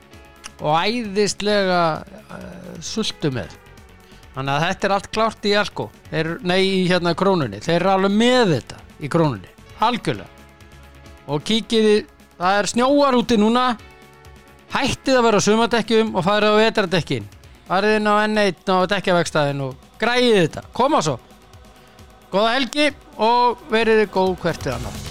Og æðislega uh, sultu með. Þannig að þetta er allt klárt í Elko þeir, nei, í hérna krónunni. Þeir eru alveg með þetta í krónunni. Algjörlega. Og kíkiði, það er snjóar úti núna. Hættið að vera á sumadekkjum og farið á vetardekkin farið inn á N1 á dekkjavegstæðin og græðið þetta, koma svo. Góða helgi og verið góð hvert við annar